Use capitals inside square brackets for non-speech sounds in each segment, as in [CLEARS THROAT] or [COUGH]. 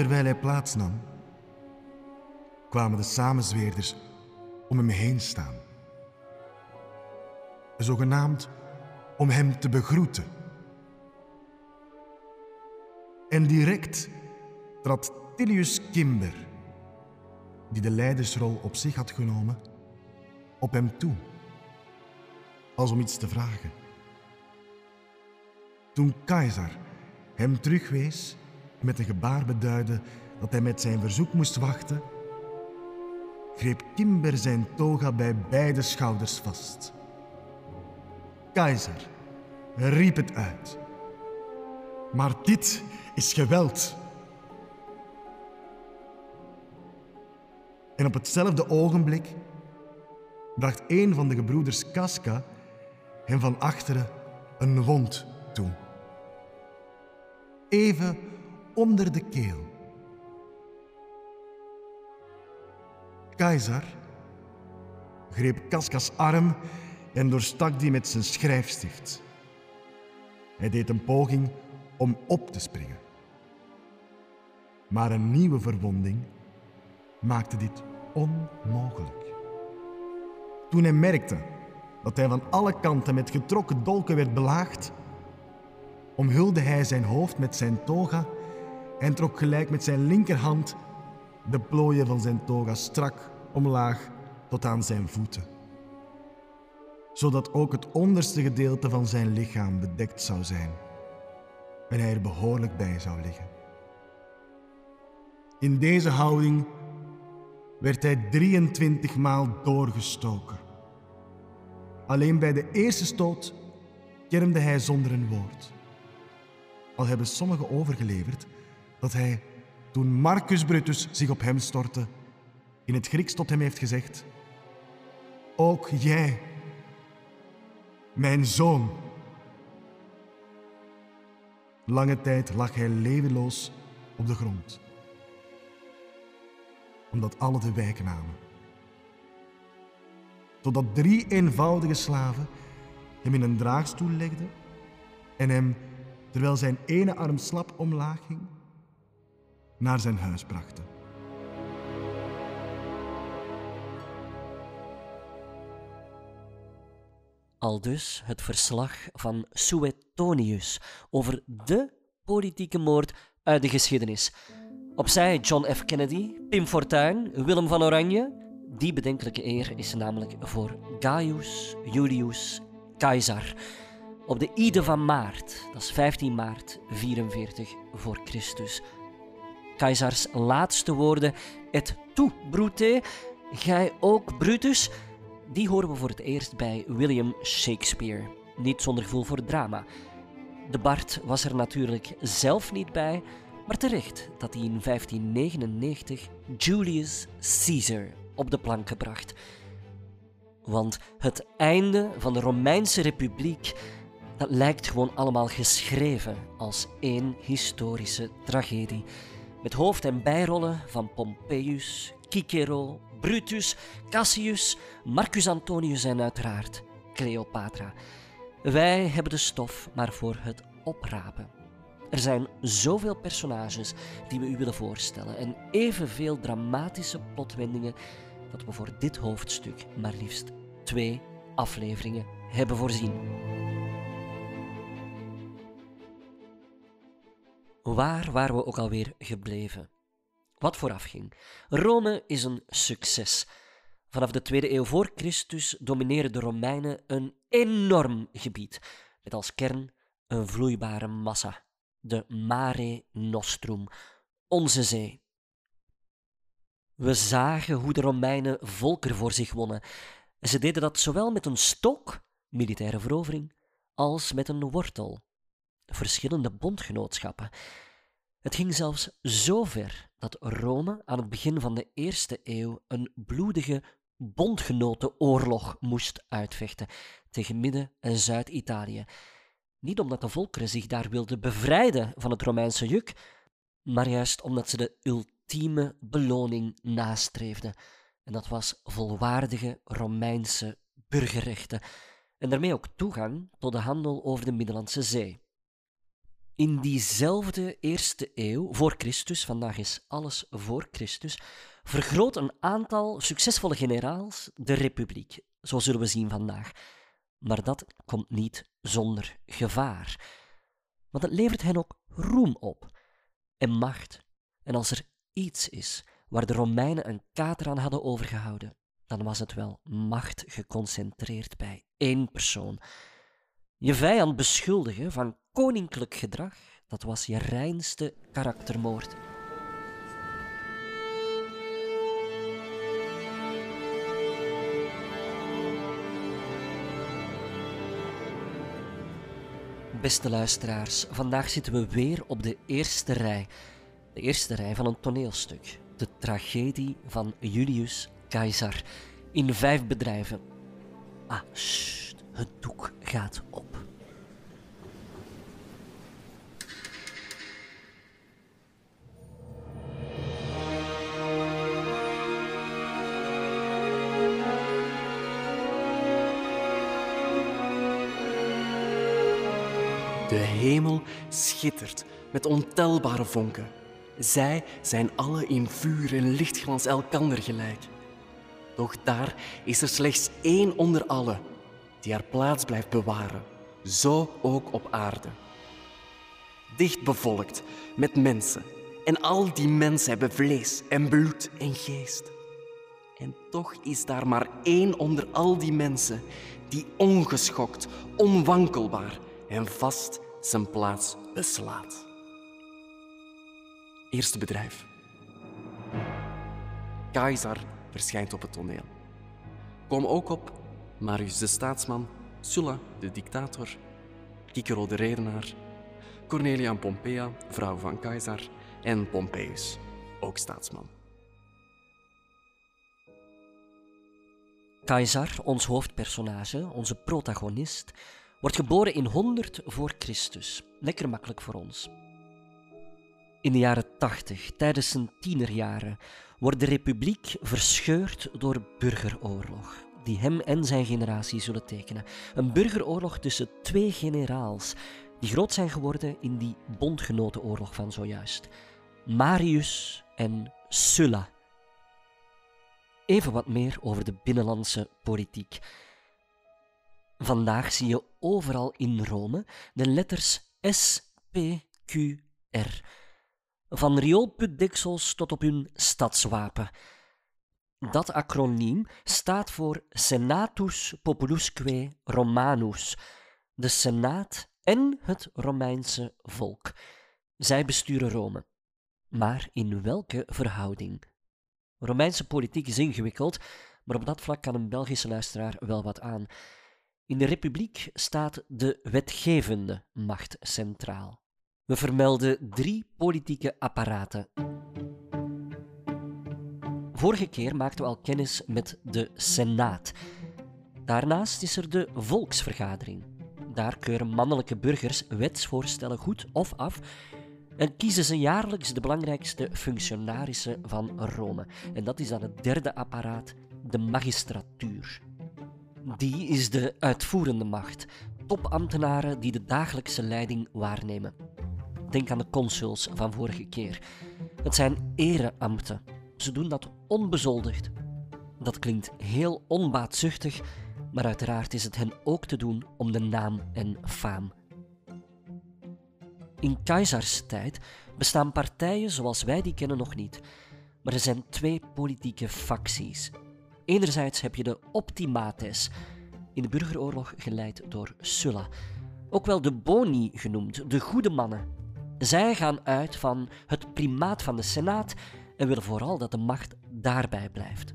terwijl hij plaatsnam, kwamen de samenzweerders om hem heen staan. Zogenaamd om hem te begroeten. En direct trad Tilius Kimber, die de leidersrol op zich had genomen, op hem toe, als om iets te vragen. Toen Keizer hem terugwees met een gebaar beduidde dat hij met zijn verzoek moest wachten, greep Kimber zijn toga bij beide schouders vast. Keizer riep het uit. Maar dit is geweld. En op hetzelfde ogenblik bracht een van de gebroeders Casca hem van achteren een wond toe. Even onder de keel. Keizer greep Casca's arm en doorstak die met zijn schrijfstift. Hij deed een poging om op te springen. Maar een nieuwe verwonding maakte dit onmogelijk. Toen hij merkte dat hij van alle kanten met getrokken dolken werd belaagd, omhulde hij zijn hoofd met zijn toga en trok gelijk met zijn linkerhand de plooien van zijn toga strak omlaag tot aan zijn voeten, zodat ook het onderste gedeelte van zijn lichaam bedekt zou zijn en hij er behoorlijk bij zou liggen. In deze houding werd hij 23 maal doorgestoken. Alleen bij de eerste stoot kermde hij zonder een woord. Al hebben sommigen overgeleverd dat hij, toen Marcus Brutus zich op hem stortte, in het Grieks tot hem heeft gezegd: Ook jij, mijn zoon. Lange tijd lag hij levenloos op de grond, omdat alle de wijk namen. Totdat drie eenvoudige slaven hem in een draagstoel legden en hem, terwijl zijn ene arm slap omlaag ging, naar zijn huis brachten. Aldus het verslag van Suetonius over de politieke moord uit de geschiedenis. Opzij John F. Kennedy, Pim Fortuyn, Willem van Oranje. Die bedenkelijke eer is namelijk voor Gaius Julius Caesar. Op de Ide van maart, dat is 15 maart 44 voor Christus. Caesars laatste woorden, et tu, brute, gij ook, Brutus, die horen we voor het eerst bij William Shakespeare. Niet zonder gevoel voor drama. De Bart was er natuurlijk zelf niet bij, maar terecht dat hij in 1599 Julius Caesar op de plank gebracht. Want het einde van de Romeinse Republiek dat lijkt gewoon allemaal geschreven als één historische tragedie. Met hoofd- en bijrollen van Pompeius, Cicero, Brutus, Cassius, Marcus Antonius en uiteraard Cleopatra. Wij hebben de stof maar voor het oprapen. Er zijn zoveel personages die we u willen voorstellen en evenveel dramatische plotwendingen dat we voor dit hoofdstuk maar liefst twee afleveringen hebben voorzien. Waar waren we ook alweer gebleven? Wat voorafging. Rome is een succes. Vanaf de tweede eeuw voor Christus domineren de Romeinen een enorm gebied, met als kern een vloeibare massa, de Mare Nostrum, onze zee. We zagen hoe de Romeinen volker voor zich wonnen. Ze deden dat zowel met een stok, militaire verovering, als met een wortel, verschillende bondgenootschappen. Het ging zelfs zo ver dat Rome aan het begin van de eerste eeuw een bloedige bondgenotenoorlog moest uitvechten tegen Midden- en Zuid-Italië. Niet omdat de volkeren zich daar wilden bevrijden van het Romeinse juk, maar juist omdat ze de ultieme beloning nastreefden. En dat was volwaardige Romeinse burgerrechten en daarmee ook toegang tot de handel over de Middellandse Zee. In diezelfde eerste eeuw, voor Christus, vandaag is alles voor Christus, vergroot een aantal succesvolle generaals de republiek. Zo zullen we zien vandaag. Maar dat komt niet zonder gevaar. Want het levert hen ook roem op en macht. En als er iets is waar de Romeinen een kater aan hadden overgehouden, dan was het wel macht geconcentreerd bij één persoon. Je vijand beschuldigen van koninklijk gedrag, dat was je reinste karaktermoord. Beste luisteraars, vandaag zitten we weer op de eerste rij. De eerste rij van een toneelstuk. De tragedie van Julius Caesar. In vijf bedrijven. Ah, sst, het doek gaat op. De hemel schittert met ontelbare vonken. Zij zijn alle in vuur en lichtglans elkander gelijk. Doch daar is er slechts één onder allen die haar plaats blijft bewaren, zo ook op aarde. Dicht bevolkt met mensen, en al die mensen hebben vlees en bloed en geest. En toch is daar maar één onder al die mensen die ongeschokt, onwankelbaar en vast zijn plaats beslaat. Eerste bedrijf. Caesar verschijnt op het toneel. Kom ook op Marius de staatsman, Sulla de dictator, Cicero de redenaar, Cornelia Pompea, vrouw van Caesar, en Pompeius, ook staatsman. Caesar, ons hoofdpersonage, onze protagonist, wordt geboren in 100 voor Christus. Lekker makkelijk voor ons. In de jaren 80, tijdens zijn tienerjaren, wordt de republiek verscheurd door burgeroorlog, die hem en zijn generatie zullen tekenen. Een burgeroorlog tussen twee generaals, die groot zijn geworden in die bondgenotenoorlog van zojuist. Marius en Sulla. Even wat meer over de binnenlandse politiek. Vandaag zie je overal in Rome de letters S, P, Q, R. Van rioolputdeksels tot op hun stadswapen. Dat acroniem staat voor Senatus Populusque Romanus, de Senaat en het Romeinse volk. Zij besturen Rome. Maar in welke verhouding? Romeinse politiek is ingewikkeld, maar op dat vlak kan een Belgische luisteraar wel wat aan. In de Republiek staat de wetgevende macht centraal. We vermelden drie politieke apparaten. Vorige keer maakten we al kennis met de Senaat. Daarnaast is er de Volksvergadering. Daar keuren mannelijke burgers wetsvoorstellen goed of af en kiezen ze jaarlijks de belangrijkste functionarissen van Rome. En dat is dan het derde apparaat, de magistratuur. Die is de uitvoerende macht, topambtenaren die de dagelijkse leiding waarnemen. Denk aan de consuls van vorige keer. Het zijn ereambten. Ze doen dat onbezoldigd. Dat klinkt heel onbaatzuchtig, maar uiteraard is het hen ook te doen om de naam en faam. In Caesars tijd bestaan partijen zoals wij die kennen nog niet, maar er zijn twee politieke facties. Enerzijds heb je de Optimates, in de burgeroorlog geleid door Sulla, ook wel de Boni genoemd, de goede mannen. Zij gaan uit van het primaat van de Senaat en willen vooral dat de macht daarbij blijft.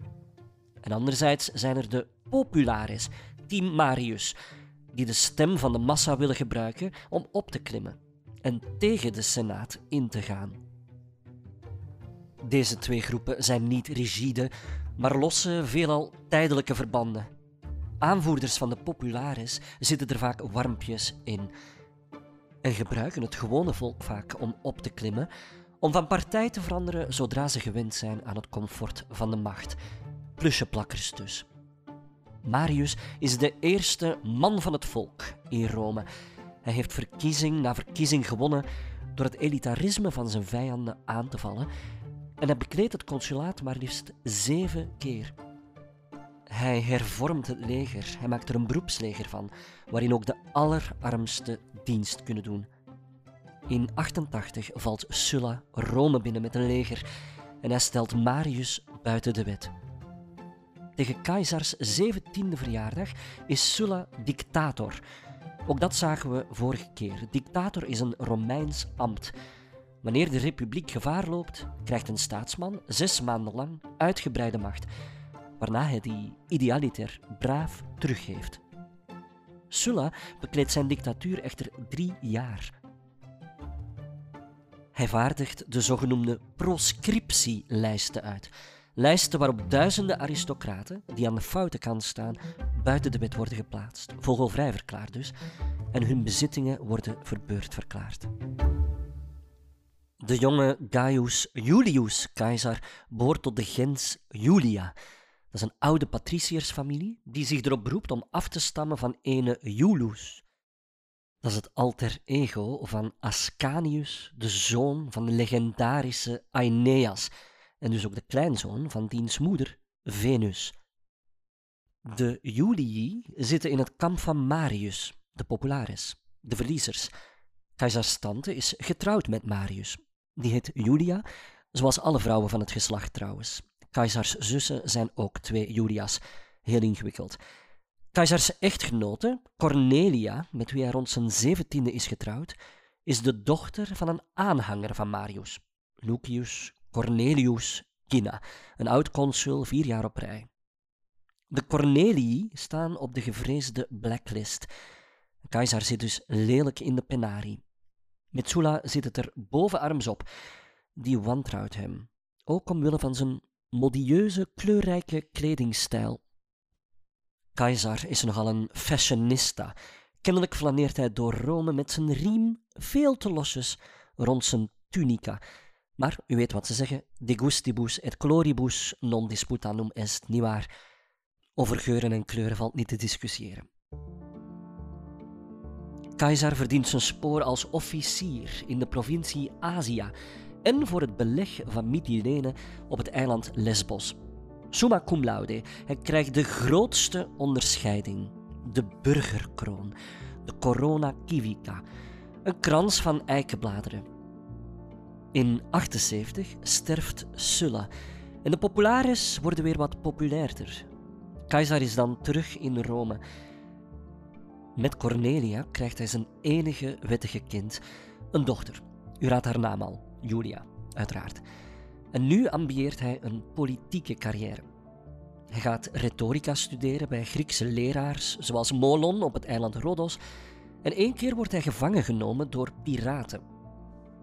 En anderzijds zijn er de Populares, Team Marius, die de stem van de massa willen gebruiken om op te klimmen en tegen de Senaat in te gaan. Deze twee groepen zijn niet rigide, maar losse, veelal tijdelijke verbanden. Aanvoerders van de popularis zitten er vaak warmpjes in en gebruiken het gewone volk vaak om op te klimmen, om van partij te veranderen zodra ze gewend zijn aan het comfort van de macht. Plusjeplakkers dus. Marius is de eerste man van het volk in Rome Hij heeft verkiezing na verkiezing gewonnen door het elitarisme van zijn vijanden aan te vallen en hij bekleedt het consulaat maar liefst zeven keer. Hij hervormt het leger, hij maakt er een beroepsleger van, waarin ook de allerarmste dienst kunnen doen. In 88 valt Sulla Rome binnen met een leger en hij stelt Marius buiten de wet. Tegen Caesars 17e verjaardag is Sulla dictator. Ook dat zagen we vorige keer. Dictator is een Romeins ambt. Wanneer de republiek gevaar loopt, krijgt een staatsman zes maanden lang uitgebreide macht, waarna hij die idealiter braaf teruggeeft. Sulla bekleedt zijn dictatuur echter drie jaar. Hij vaardigt de zogenoemde proscriptielijsten uit. Lijsten waarop duizenden aristocraten, die aan de foute kant staan, buiten de wet worden geplaatst, vogelvrij verklaard dus, en hun bezittingen worden verbeurd verklaard. De jonge Gaius Julius Caesar behoort tot de gens Julia. Dat is een oude patriciërsfamilie die zich erop beroept om af te stammen van ene Iulus. Dat is het alter ego van Ascanius, de zoon van de legendarische Aeneas, en dus ook de kleinzoon van diens moeder, Venus. De Julii zitten in het kamp van Marius, de popularis, de verliezers. Caesars tante is getrouwd met Marius. Die heet Julia, zoals alle vrouwen van het geslacht trouwens. Caesars zussen zijn ook twee Julia's. Heel ingewikkeld. Caesars echtgenote, Cornelia, met wie hij rond zijn zeventiende is getrouwd, is de dochter van een aanhanger van Marius, Lucius Cornelius Cinna, een oud-consul vier jaar op rij. De Cornelii staan op de gevreesde blacklist. Caesar zit dus lelijk in de penarie. Metsula zit het er bovenarms op. Die wantrouwt hem, ook omwille van zijn modieuze, kleurrijke kledingstijl. Caesar is nogal een fashionista. Kennelijk flaneert hij door Rome met zijn riem veel te losjes rond zijn tunica. Maar u weet wat ze zeggen: de gustibus et coloribus non disputanum est, nietwaar? Over geuren en kleuren valt niet te discussiëren. Caesar verdient zijn spoor als officier in de provincie Asia en voor het beleg van Mytilene op het eiland Lesbos. Summa cum laude, hij krijgt de grootste onderscheiding, de burgerkroon, de corona civica, een krans van eikenbladeren. In 78 sterft Sulla en de populares worden weer wat populairder. Keizer is dan terug in Rome met Cornelia krijgt hij zijn enige wettige kind, een dochter. U raadt haar naam al, Julia, uiteraard. En nu ambieert hij een politieke carrière. Hij gaat retorica studeren bij Griekse leraars, zoals Molon op het eiland Rhodos. En één keer wordt hij gevangen genomen door piraten.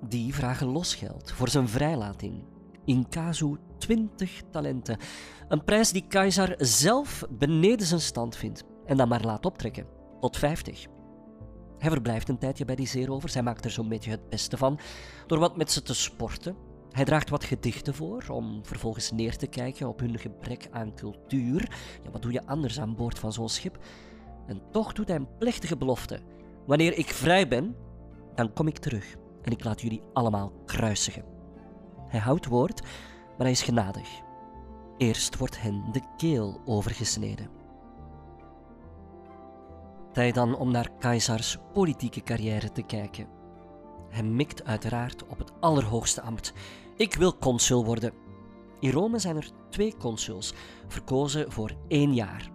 Die vragen losgeld voor zijn vrijlating. In casu 20 talenten. Een prijs die Keizer zelf beneden zijn stand vindt en dan maar laat optrekken tot 50. Hij verblijft een tijdje bij die zeerovers. Hij maakt er zo'n beetje het beste van door wat met ze te sporten. Hij draagt wat gedichten voor om vervolgens neer te kijken op hun gebrek aan cultuur. Ja, wat doe je anders aan boord van zo'n schip? En toch doet hij een plechtige belofte. Wanneer ik vrij ben, dan kom ik terug en ik laat jullie allemaal kruisigen. Hij houdt woord, maar hij is genadig. Eerst wordt hen de keel overgesneden. Tijd dan om naar Caesars politieke carrière te kijken. Hij mikt uiteraard op het allerhoogste ambt. Ik wil consul worden. In Rome zijn er twee consuls, verkozen voor één jaar.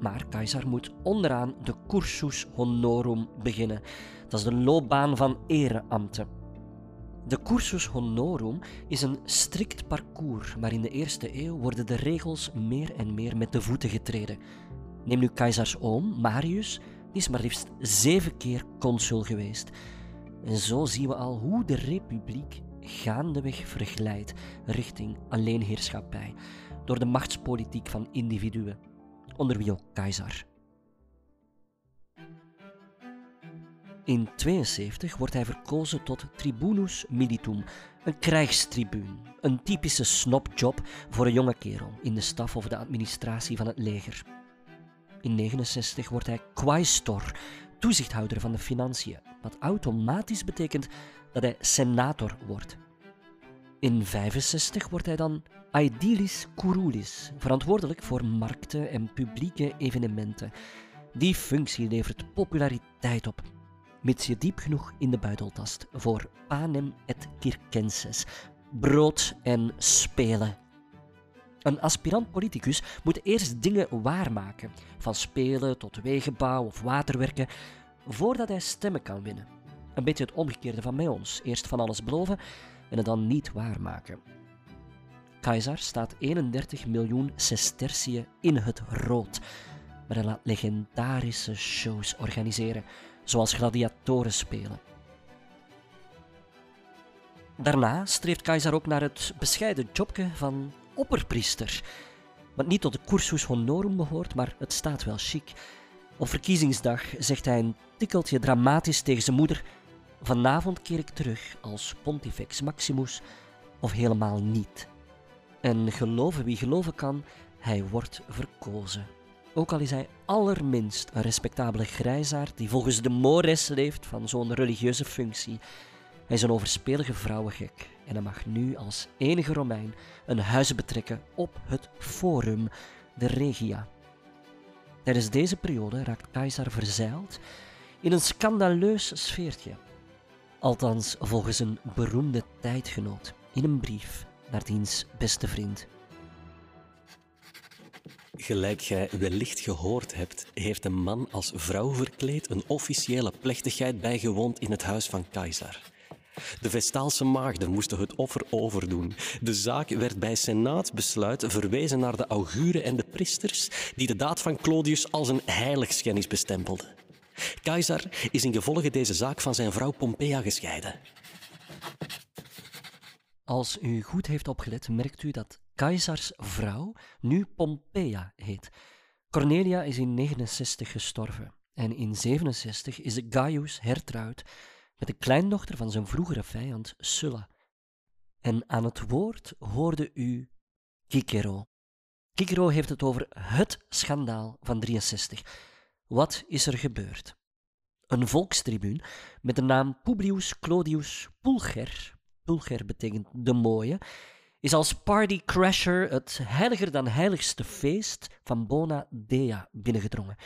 Maar Caesar moet onderaan de cursus honorum beginnen. Dat is de loopbaan van ereambten. De cursus honorum is een strikt parcours, maar in de eerste eeuw worden de regels meer en meer met de voeten getreden. Neem nu Caesars oom, Marius, die is maar liefst zeven keer consul geweest. En zo zien we al hoe de republiek gaandeweg verglijdt richting alleenheerschappij door de machtspolitiek van individuen, onder wie ook Caesar. In 72 wordt hij verkozen tot tribunus militum, een krijgstribuun, een typische snopjob voor een jonge kerel in de staf of de administratie van het leger. In 69 wordt hij quaestor, toezichthouder van de financiën, wat automatisch betekent dat hij senator wordt. In 65 wordt hij dan aedilis curulis, verantwoordelijk voor markten en publieke evenementen. Die functie levert populariteit op, mits je diep genoeg in de buidel tast voor panem et circenses, brood en spelen. Een aspirant politicus moet eerst dingen waarmaken, van spelen tot wegenbouw of waterwerken, voordat hij stemmen kan winnen. Een beetje het omgekeerde van bij ons. Eerst van alles beloven en het dan niet waarmaken. Keizer staat 31 miljoen sestertiën in het rood, maar hij laat legendarische shows organiseren, zoals gladiatoren spelen. Daarna streeft Keizer ook naar het bescheiden jobje van opperpriester, wat niet tot de cursus honorum behoort, maar het staat wel chic. Op verkiezingsdag zegt hij een tikkeltje dramatisch tegen zijn moeder: Vanavond keer ik terug als Pontifex Maximus, of helemaal niet. En geloven wie geloven kan, hij wordt verkozen. Ook al is hij allerminst een respectabele grijzaard die volgens de mores leeft van zo'n religieuze functie. Hij is een overspelige vrouwengek en hij mag nu als enige Romein een huis betrekken op het Forum, de Regia. Tijdens deze periode raakt Caesar verzeild in een scandaleus sfeertje. Althans, volgens een beroemde tijdgenoot in een brief naar diens beste vriend. Gelijk gij wellicht gehoord hebt, heeft een man als vrouw verkleed een officiële plechtigheid bijgewoond in het huis van Keizer. De Vestaalse maagden moesten het offer overdoen. De zaak werd bij senaatsbesluit verwezen naar de auguren en de priesters, die de daad van Clodius als een heiligschennis bestempelden. Keizer is in gevolge deze zaak van zijn vrouw Pompeia gescheiden. Als u goed heeft opgelet, merkt u dat Caesars vrouw nu Pompeia heet. Cornelia is in 69 gestorven en in 67 is Gaius hertrouwd met de kleindochter van zijn vroegere vijand Sulla. En aan het woord hoorde u Cicero. Cicero heeft het over het schandaal van 63. Wat is er gebeurd? Een volkstribuun met de naam Publius Clodius Pulcher, Pulcher betekent de mooie, is als partycrasher het heiliger dan heiligste feest van Bona Dea binnengedrongen.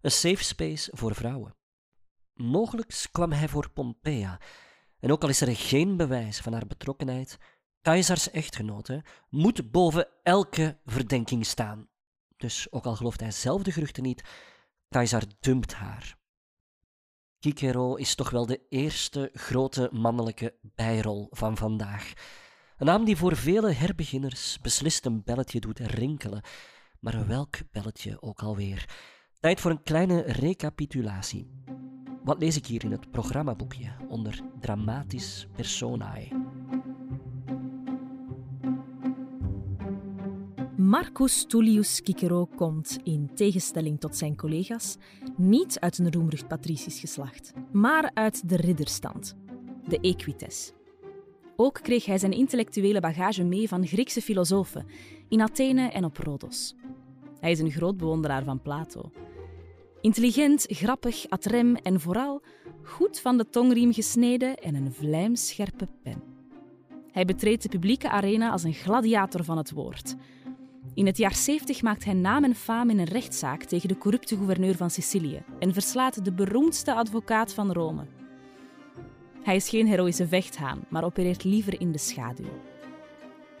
Een safe space voor vrouwen. Mogelijk kwam hij voor Pompeia, en ook al is er geen bewijs van haar betrokkenheid, Caesars echtgenote moet boven elke verdenking staan. Dus ook al gelooft hij zelf de geruchten niet, Caesar dumpt haar. Cicero is toch wel de eerste grote mannelijke bijrol van vandaag. Een naam die voor vele herbeginners beslist een belletje doet rinkelen. Maar welk belletje ook alweer. Tijd voor een kleine recapitulatie. Wat lees ik hier in het programmaboekje onder Dramatisch Personae? Marcus Tullius Cicero komt, in tegenstelling tot zijn collega's, niet uit een roemrucht patricisch geslacht, maar uit de ridderstand, de Equites. Ook kreeg hij zijn intellectuele bagage mee van Griekse filosofen in Athene en op Rhodos. Hij is een groot bewonderaar van Plato Intelligent, grappig, atrem en vooral goed van de tongriem gesneden en een vlijmscherpe pen. Hij betreedt de publieke arena als een gladiator van het woord. In het jaar 70 maakt hij naam en faam in een rechtszaak tegen de corrupte gouverneur van Sicilië en verslaat de beroemdste advocaat van Rome. Hij is geen heroïsche vechthaan, maar opereert liever in de schaduw.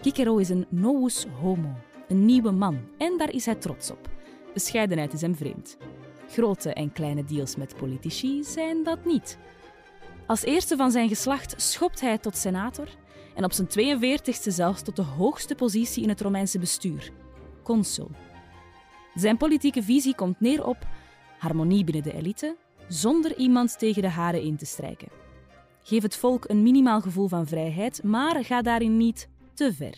Cicero is een novus homo, een nieuwe man, en daar is hij trots op. Bescheidenheid is hem vreemd. Grote en kleine deals met politici zijn dat niet. Als eerste van zijn geslacht schopt hij tot senator en op zijn 42e zelfs tot de hoogste positie in het Romeinse bestuur, consul. Zijn politieke visie komt neer op harmonie binnen de elite, zonder iemand tegen de haren in te strijken. Geef het volk een minimaal gevoel van vrijheid, maar ga daarin niet te ver.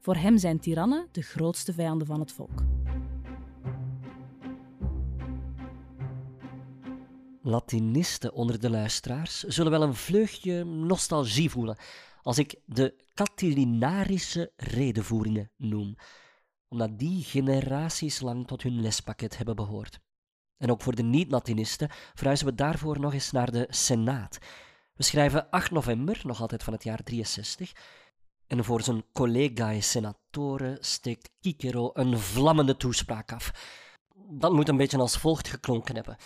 Voor hem zijn tirannen de grootste vijanden van het volk. Latinisten onder de luisteraars zullen wel een vleugje nostalgie voelen als ik de Catilinarische redenvoeringen noem, omdat die generaties lang tot hun lespakket hebben behoord. En ook voor de niet-Latinisten verhuizen we daarvoor nog eens naar de Senaat. We schrijven 8 november, nog altijd van het jaar 63. En voor zijn collega-senatoren steekt Cicero een vlammende toespraak af. Dat moet een beetje als volgt geklonken hebben.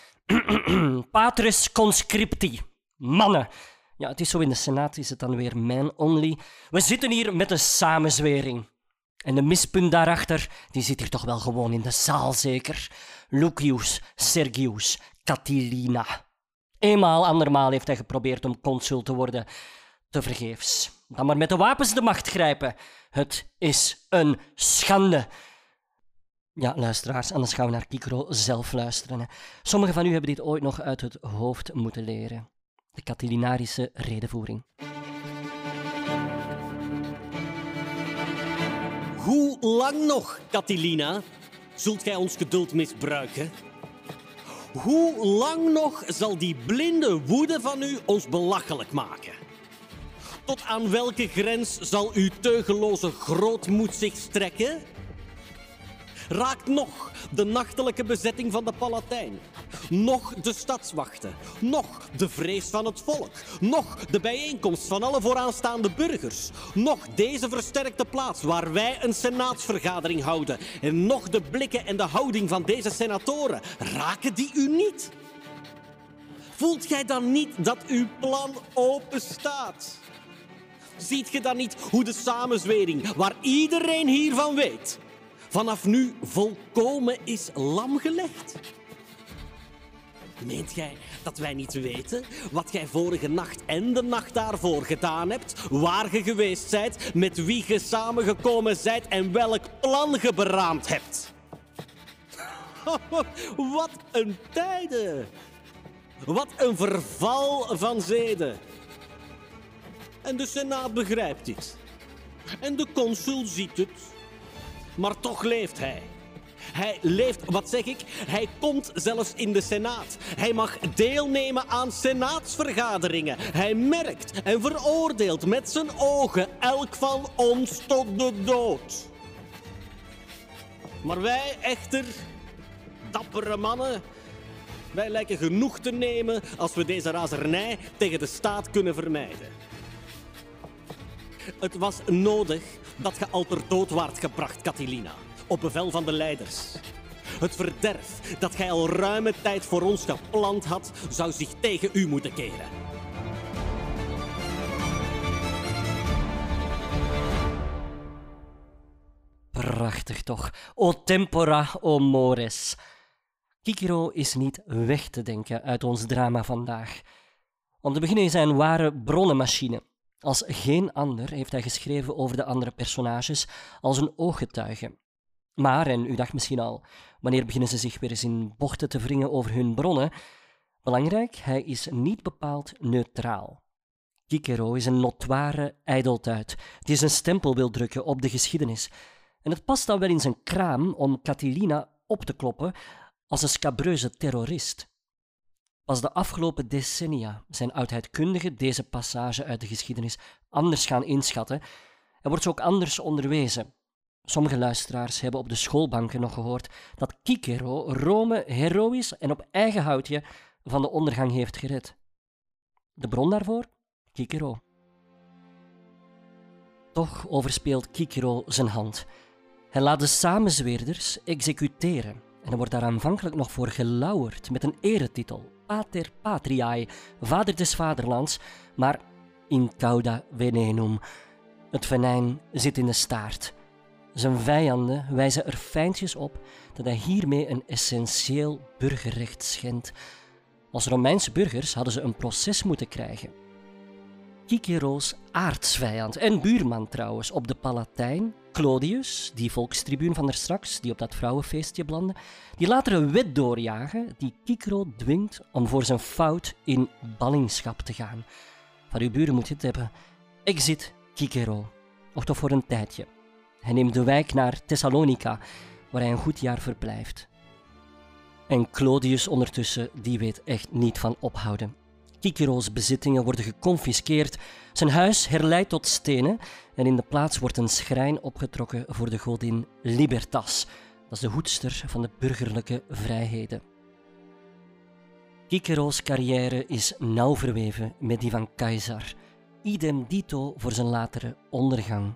[CLEARS THROAT] Patris conscripti. Mannen. Ja, het is zo in de Senaat, is het dan weer man only. We zitten hier met een samenzwering. En de mispunt daarachter, die zit hier toch wel gewoon in de zaal, zeker? Lucius Sergius Catilina. Eenmaal, andermaal heeft hij geprobeerd om consul te worden. Te vergeefs. Dan maar met de wapens de macht grijpen. Het is een schande. Ja, luisteraars, anders gaan we naar Kikro zelf luisteren. Sommigen van u hebben dit ooit nog uit het hoofd moeten leren. De Catilinarische redenvoering. Hoe lang nog, Catilina, zult gij ons geduld misbruiken? Hoe lang nog zal die blinde woede van u ons belachelijk maken? Tot aan welke grens zal uw teugeloze grootmoed zich strekken? Raakt nog de nachtelijke bezetting van de Palatijn, nog de stadswachten, nog de vrees van het volk, nog de bijeenkomst van alle vooraanstaande burgers, nog deze versterkte plaats waar wij een senaatsvergadering houden. En nog de blikken en de houding van deze senatoren, raken die u niet? Voelt gij dan niet dat uw plan open staat? Ziet ge dan niet hoe de samenzwering, waar iedereen hiervan weet, vanaf nu volkomen is lamgelegd? Meent gij dat wij niet weten wat gij vorige nacht en de nacht daarvoor gedaan hebt, waar ge geweest zijt, met wie ge samengekomen zijt en welk plan ge beraamd hebt? [LAUGHS] wat een tijden! Wat een verval van zeden! En de Senaat begrijpt dit. En de consul ziet het. Maar toch leeft hij. Hij leeft, wat zeg ik? Hij komt zelfs in de Senaat. Hij mag deelnemen aan senaatsvergaderingen. Hij merkt en veroordeelt met zijn ogen elk van ons tot de dood. Maar wij echter, dappere mannen, wij lijken genoeg te nemen als we deze razernij tegen de staat kunnen vermijden. Het was nodig dat ge al ter dood waart gebracht, Catilina, op bevel van de leiders. Het verderf dat gij al ruime tijd voor ons gepland had, zou zich tegen u moeten keren. Prachtig toch. O tempora, o mores. Kikiro is niet weg te denken uit ons drama vandaag. Om te beginnen een ware bronnenmachine. Als geen ander heeft hij geschreven over de andere personages als een ooggetuige. Maar, en u dacht misschien al, wanneer beginnen ze zich weer eens in bochten te wringen over hun bronnen? Belangrijk, hij is niet bepaald neutraal. Cicero is een notoire ijdeltuit die zijn stempel wil drukken op de geschiedenis. En het past dan wel in zijn kraam om Catilina op te kloppen als een scabreuze terrorist. Pas de afgelopen decennia zijn oudheidkundigen deze passage uit de geschiedenis anders gaan inschatten en wordt ze ook anders onderwezen. Sommige luisteraars hebben op de schoolbanken nog gehoord dat Cicero Rome heroïs en op eigen houtje van de ondergang heeft gered. De bron daarvoor? Cicero. Toch overspeelt Cicero zijn hand. Hij laat de samenzweerders executeren en er wordt daar aanvankelijk nog voor gelauwerd met een eretitel, Pater Patriae, vader des vaderlands, maar in cauda venenum. Het venijn zit in de staart. Zijn vijanden wijzen er fijntjes op dat hij hiermee een essentieel burgerrecht schendt. Als Romeinse burgers hadden ze een proces moeten krijgen. Cicero's aardsvijand en buurman trouwens op de Palatijn, Clodius, die volkstribuun van der straks, die op dat vrouwenfeestje blandde, die later een wet doorjagen die Cicero dwingt om voor zijn fout in ballingschap te gaan. Van uw buren moet je het hebben. Exit Cicero, of toch voor een tijdje. Hij neemt de wijk naar Thessalonica, waar hij een goed jaar verblijft. En Clodius ondertussen, die weet echt niet van ophouden. Cicero's bezittingen worden geconfiskeerd, zijn huis herleid tot stenen en in de plaats wordt een schrijn opgetrokken voor de godin Libertas, dat is de hoedster van de burgerlijke vrijheden. Cicero's carrière is nauw verweven met die van Caesar. Idem dito voor zijn latere ondergang.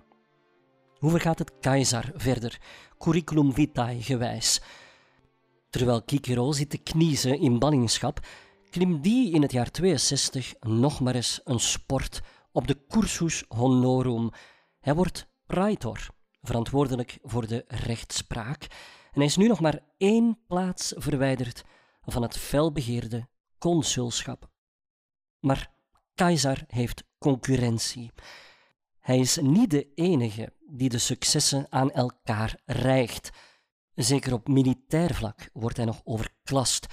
Hoe vergaat het Caesar verder, curriculum vitae gewijs? Terwijl Cicero zit te kniezen in ballingschap, klimt die in het jaar 62 nog maar eens een sport op de cursus honorum. Hij wordt praetor, verantwoordelijk voor de rechtspraak, en hij is nu nog maar één plaats verwijderd van het felbegeerde consulschap. Maar Keizer heeft concurrentie. Hij is niet de enige die de successen aan elkaar rijgt. Zeker op militair vlak wordt hij nog overklast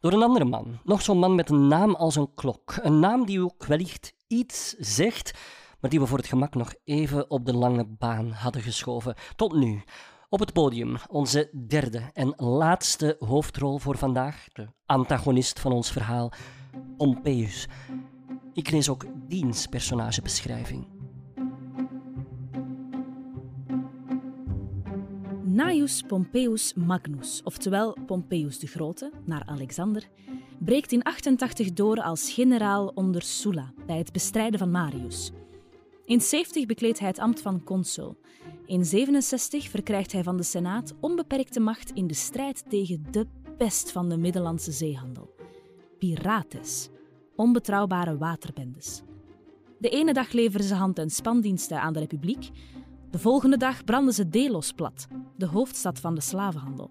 door een andere man. Nog zo'n man met een naam als een klok. Een naam die ook wellicht iets zegt, maar die we voor het gemak nog even op de lange baan hadden geschoven. Tot nu. Op het podium onze derde en laatste hoofdrol voor vandaag, de antagonist van ons verhaal, Pompeius. Ik lees ook diens personagebeschrijving. Gnaeus Pompeius Magnus, oftewel Pompeius de Grote, naar Alexander, breekt in 88 door als generaal onder Sulla bij het bestrijden van Marius. In 70 bekleedt hij het ambt van consul. In 67 verkrijgt hij van de Senaat onbeperkte macht in de strijd tegen de pest van de Middellandse zeehandel. Pirates, onbetrouwbare waterbendes. De ene dag leveren ze hand- en spandiensten aan de Republiek, de volgende dag branden ze Delos plat, de hoofdstad van de slavenhandel.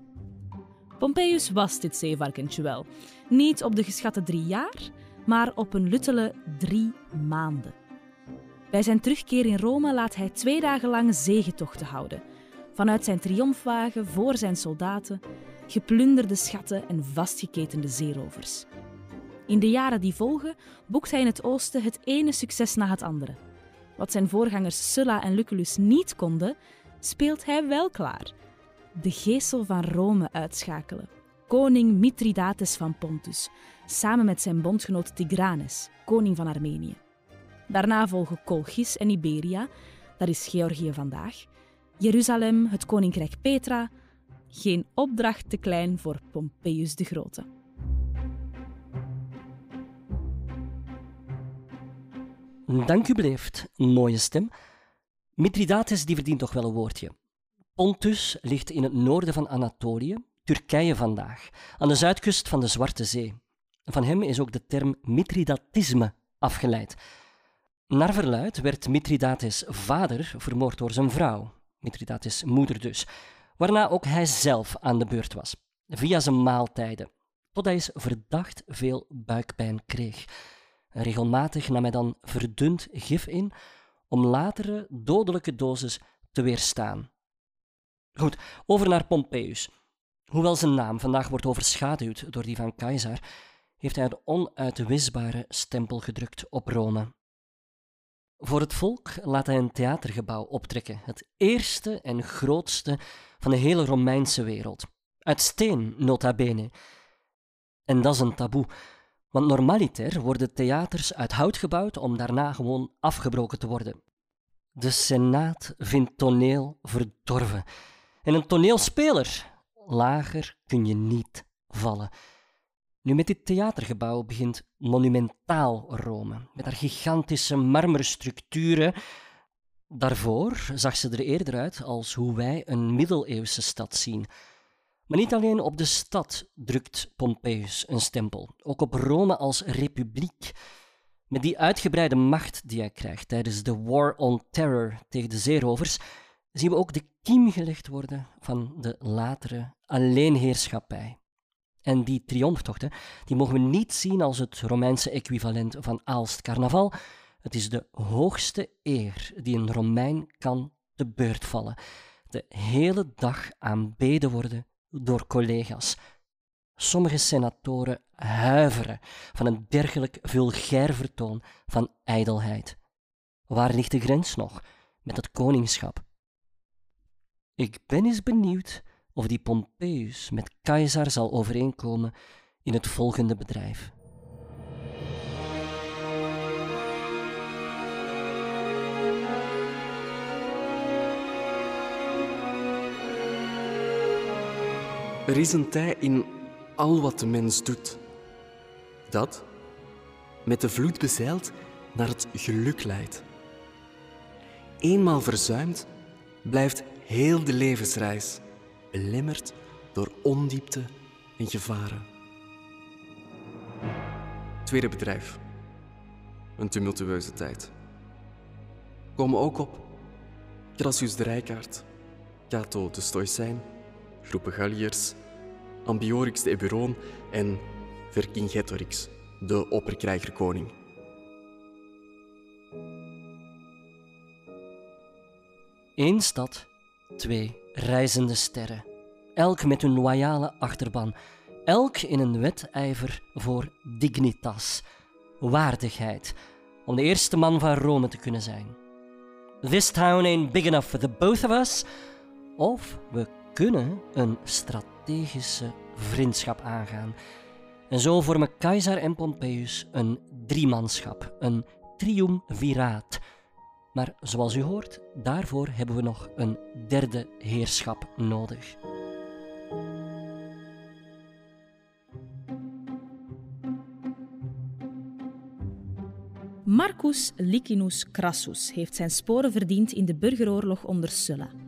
Pompeius was dit zeevarkentje wel. Niet op de geschatte drie jaar, maar op een luttele drie maanden. Bij zijn terugkeer in Rome laat hij twee dagen lang zegetochten houden. Vanuit zijn triomfwagen voor zijn soldaten, geplunderde schatten en vastgeketende zeerovers. In de jaren die volgen boekt hij in het oosten het ene succes na het andere. Wat zijn voorgangers Sulla en Lucullus niet konden, speelt hij wel klaar. De geestel van Rome uitschakelen. Koning Mithridates van Pontus, samen met zijn bondgenoot Tigranes, koning van Armenië. Daarna volgen Colchis en Iberia, dat is Georgië vandaag. Jeruzalem, het koninkrijk Petra. Geen opdracht te klein voor Pompeius de Grote. Dank u beleefd, mooie stem. Mithridates die verdient toch wel een woordje. Pontus ligt in het noorden van Anatolië, Turkije vandaag, aan de zuidkust van de Zwarte Zee. Van hem is ook de term Mithridatisme afgeleid. Naar verluid werd Mithridates vader vermoord door zijn vrouw, Mithridates moeder dus, waarna ook hij zelf aan de beurt was, via zijn maaltijden, tot hij verdacht veel buikpijn kreeg. Regelmatig nam hij dan verdund gif in om latere dodelijke doses te weerstaan. Goed, over naar Pompeius. Hoewel zijn naam vandaag wordt overschaduwd door die van Caesar, heeft hij een onuitwisbare stempel gedrukt op Rome. Voor het volk laat hij een theatergebouw optrekken, het eerste en grootste van de hele Romeinse wereld. Uit steen, nota bene. En dat is een taboe, want normaliter worden theaters uit hout gebouwd om daarna gewoon afgebroken te worden. De Senaat vindt toneel verdorven. En een toneelspeler, lager kun je niet vallen. Nu, met dit theatergebouw begint monumentaal Rome, met haar gigantische marmeren structuren. Daarvoor zag ze er eerder uit als hoe wij een middeleeuwse stad zien. Maar niet alleen op de stad drukt Pompeius een stempel, ook op Rome als republiek. Met die uitgebreide macht die hij krijgt tijdens de War on Terror tegen de zeerovers, zien we ook de kiem gelegd worden van de latere alleenheerschappij. En die triomftochten die mogen we niet zien als het Romeinse equivalent van Aalst carnaval. Het is de hoogste eer die een Romein kan te beurt vallen. De hele dag aanbeden worden door collega's. Sommige senatoren huiveren van een dergelijk vulgair vertoon van ijdelheid. Waar ligt de grens nog met het koningschap? Ik ben eens benieuwd of die Pompeius met Caesar zal overeenkomen in het volgende bedrijf. Er is een tijd in al wat de mens doet. dat, met de vloed bezeild, naar het geluk leidt. Eenmaal verzuimd, blijft heel de levensreis belemmerd door ondiepte en gevaren. Tweede bedrijf. Een tumultueuze tijd. Komen ook op Crassus de Rijkaard, Cato de Stoïcijn, groepen Galliërs, Ambiorix de Eburoon en Vercingetorix, de opperkrijgerkoning. Eén stad, twee reizende sterren, elk met hun loyale achterban, elk in een wedijver voor dignitas, waardigheid, om de eerste man van Rome te kunnen zijn. This town ain't big enough for the both of us. Of we kunnen een strategische vriendschap aangaan. En zo vormen Keizer en Pompeius een driemanschap, een triumviraat. Maar zoals u hoort, daarvoor hebben we nog een derde heerschap nodig. Marcus Licinus Crassus heeft zijn sporen verdiend in de burgeroorlog onder Sulla.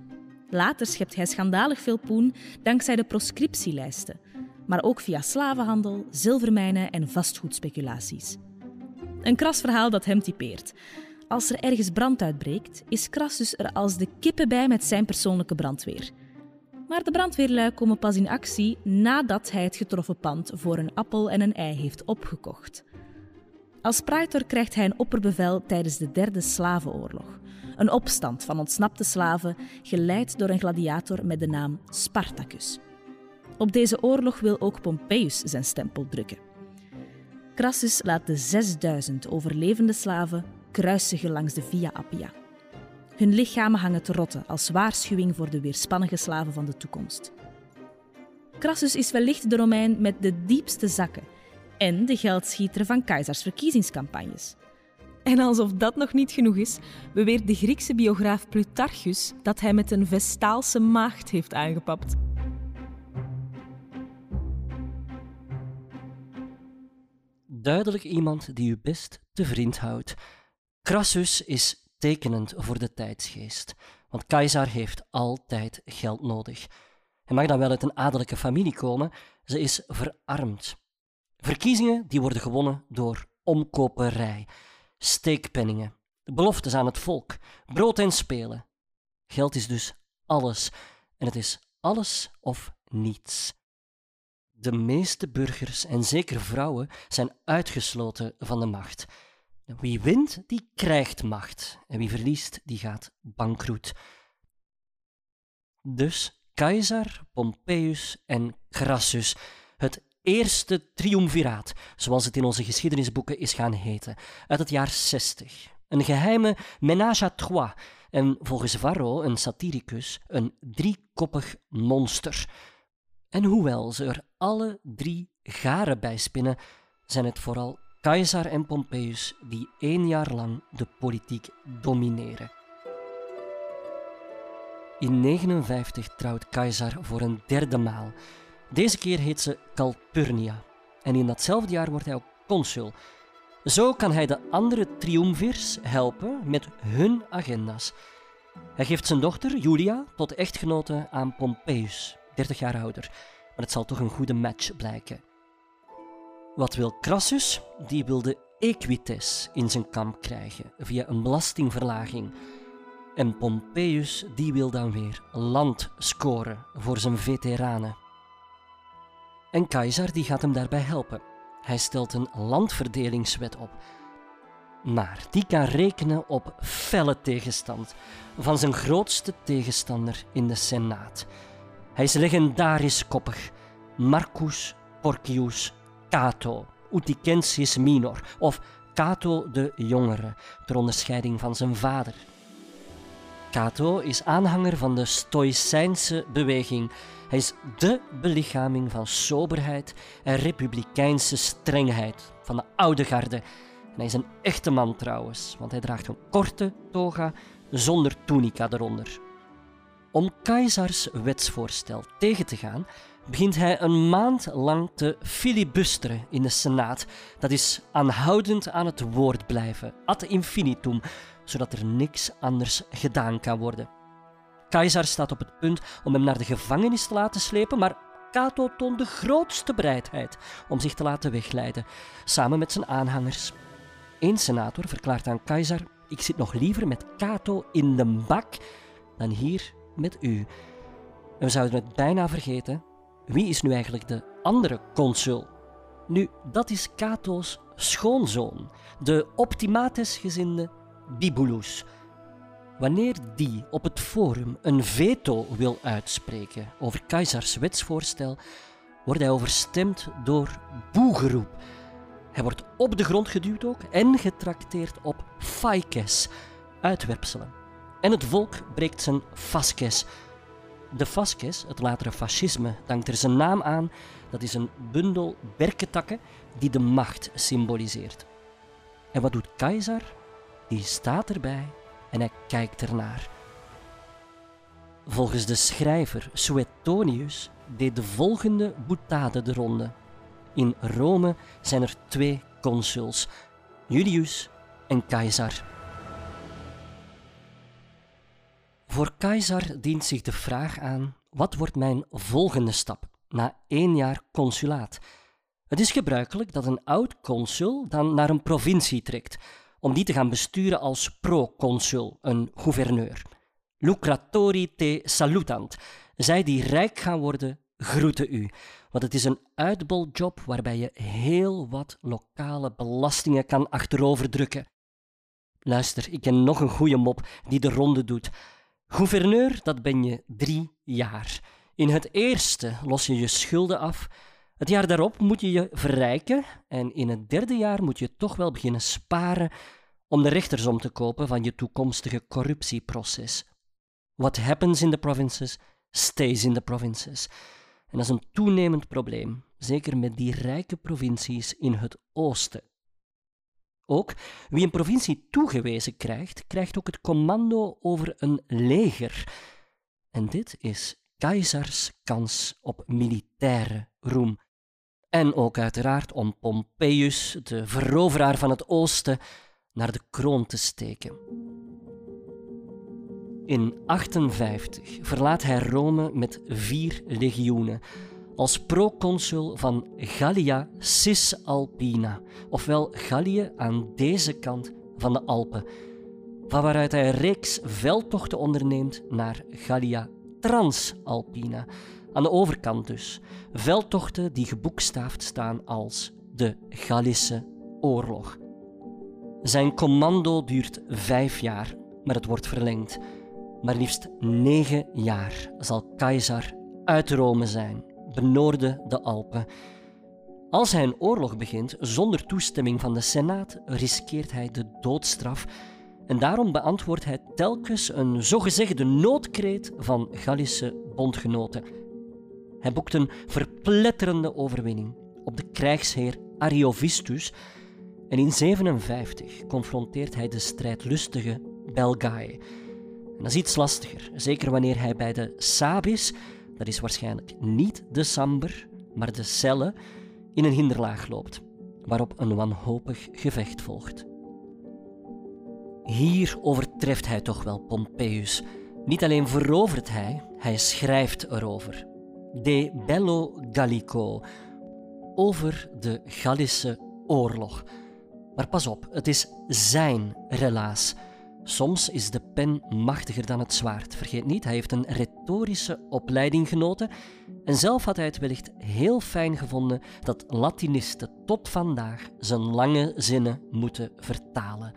Later schept hij schandalig veel poen dankzij de proscriptielijsten, maar ook via slavenhandel, zilvermijnen en vastgoedspeculaties. Een kras verhaal dat hem typeert. Als er ergens brand uitbreekt, is Crassus er als de kippen bij met zijn persoonlijke brandweer. Maar de brandweerlui komen pas in actie nadat hij het getroffen pand voor een appel en een ei heeft opgekocht. Als praetor krijgt hij een opperbevel tijdens de derde slavenoorlog. Een opstand van ontsnapte slaven, geleid door een gladiator met de naam Spartacus. Op deze oorlog wil ook Pompeius zijn stempel drukken. Crassus laat de 6000 overlevende slaven kruisigen langs de Via Appia. Hun lichamen hangen te rotten als waarschuwing voor de weerspannige slaven van de toekomst. Crassus is wellicht de Romein met de diepste zakken en de geldschieter van Keizers verkiezingscampagnes. En alsof dat nog niet genoeg is, beweert de Griekse biograaf Plutarchus dat hij met een Vestaalse maagd heeft aangepapt. Duidelijk iemand die u best te vriend houdt. Crassus is tekenend voor de tijdsgeest, want Keizer heeft altijd geld nodig. Hij mag dan wel uit een adellijke familie komen, ze is verarmd. Verkiezingen die worden gewonnen door omkoperij, steekpenningen, beloftes aan het volk, brood en spelen. Geld is dus alles en het is alles of niets. De meeste burgers en zeker vrouwen zijn uitgesloten van de macht. Wie wint, die krijgt macht en wie verliest, die gaat bankroet. Dus Keizer, Pompeius en Crassus, het eerste triumviraat, zoals het in onze geschiedenisboeken is gaan heten, uit het jaar 60. Een geheime ménage à trois en volgens Varro, een satiricus, een driekoppig monster. En hoewel ze er alle drie garen bij spinnen, zijn het vooral Caesar en Pompeius die één jaar lang de politiek domineren. In 59 trouwt Caesar voor een derde maal deze keer heet ze Calpurnia. En in datzelfde jaar wordt hij ook consul. Zo kan hij de andere triumvirs helpen met hun agenda's. Hij geeft zijn dochter, Julia, tot echtgenote aan Pompeius, 30 jaar ouder. Maar het zal toch een goede match blijken. Wat wil Crassus? Die wil de equites in zijn kamp krijgen via een belastingverlaging. En Pompeius die wil dan weer land scoren voor zijn veteranen. En Keizer die gaat hem daarbij helpen. Hij stelt een landverdelingswet op. Maar die kan rekenen op felle tegenstand van zijn grootste tegenstander in de Senaat. Hij is legendarisch koppig, Marcus Porcius Cato, Uticensis Minor, of Cato de Jongere, ter onderscheiding van zijn vader. Cato is aanhanger van de Stoïcijnse beweging hij is dé belichaming van soberheid en republikeinse strengheid van de oude garde. En hij is een echte man trouwens, want hij draagt een korte toga zonder tunica eronder. Om Keizars wetsvoorstel tegen te gaan, begint hij een maand lang te filibusteren in de Senaat. Dat is aanhoudend aan het woord blijven, ad infinitum, zodat er niks anders gedaan kan worden. Keizer staat op het punt om hem naar de gevangenis te laten slepen, maar Cato toont de grootste bereidheid om zich te laten wegleiden, samen met zijn aanhangers. Eén senator verklaart aan keizer: Ik zit nog liever met Cato in de bak dan hier met u. En we zouden het bijna vergeten. Wie is nu eigenlijk de andere consul? Nu, dat is Cato's schoonzoon, de optimates-gezinde Bibulus. Wanneer die op het forum een veto wil uitspreken over keizers wetsvoorstel, wordt hij overstemd door boegeroep. Hij wordt op de grond geduwd ook en getrakteerd op faikes, uitwerpselen. En het volk breekt zijn fasces. De fasces, het latere fascisme, dankt er zijn naam aan. Dat is een bundel berkentakken die de macht symboliseert. En wat doet keizer? Die staat erbij en hij kijkt ernaar. Volgens de schrijver Suetonius deed de volgende boetade de ronde. In Rome zijn er twee consuls, Julius en Caesar. Voor Caesar dient zich de vraag aan: wat wordt mijn volgende stap na één jaar consulaat? Het is gebruikelijk dat een oud consul dan naar een provincie trekt om die te gaan besturen als proconsul, een gouverneur. Lucratori te salutant. Zij die rijk gaan worden, groeten u. Want het is een uitboljob waarbij je heel wat lokale belastingen kan achteroverdrukken. Luister, ik ken nog een goede mop die de ronde doet. Gouverneur, dat ben je drie jaar. In het eerste los je je schulden af. Het jaar daarop moet je je verrijken en in het derde jaar moet je toch wel beginnen sparen om de rechters om te kopen van je toekomstige corruptieproces. What happens in the provinces, stays in the provinces. En dat is een toenemend probleem, zeker met die rijke provincies in het oosten. Ook wie een provincie toegewezen krijgt, krijgt ook het commando over een leger. En dit is keizers kans op militaire roem. En ook uiteraard om Pompeius, de veroveraar van het oosten, naar de kroon te steken. In 58 verlaat hij Rome met vier legioenen als proconsul van Gallia Cisalpina, ofwel Gallië aan deze kant van de Alpen, van waaruit hij een reeks veldtochten onderneemt naar Gallia Transalpina, aan de overkant dus. Veldtochten die geboekstaafd staan als de Gallische Oorlog. Zijn commando duurt vijf jaar, maar het wordt verlengd. Maar liefst negen jaar zal keizer uit Rome zijn, benoorden de Alpen. Als hij een oorlog begint zonder toestemming van de Senaat, riskeert hij de doodstraf. En daarom beantwoordt hij telkens een zogezegde noodkreet van Gallische bondgenoten. Hij boekt een verpletterende overwinning op de krijgsheer Ariovistus, en in 57 confronteert hij de strijdlustige Belgae. En dat is iets lastiger, zeker wanneer hij bij de Sabis, dat is waarschijnlijk niet de Samber, maar de Celle, in een hinderlaag loopt, waarop een wanhopig gevecht volgt. Hier overtreft hij toch wel Pompeius. Niet alleen verovert hij, hij schrijft erover. De Bello Gallico, over de Gallische oorlog. Maar pas op, het is zijn relaas. Soms is de pen machtiger dan het zwaard. Vergeet niet, hij heeft een retorische opleiding genoten en zelf had hij het wellicht heel fijn gevonden dat Latinisten tot vandaag zijn lange zinnen moeten vertalen.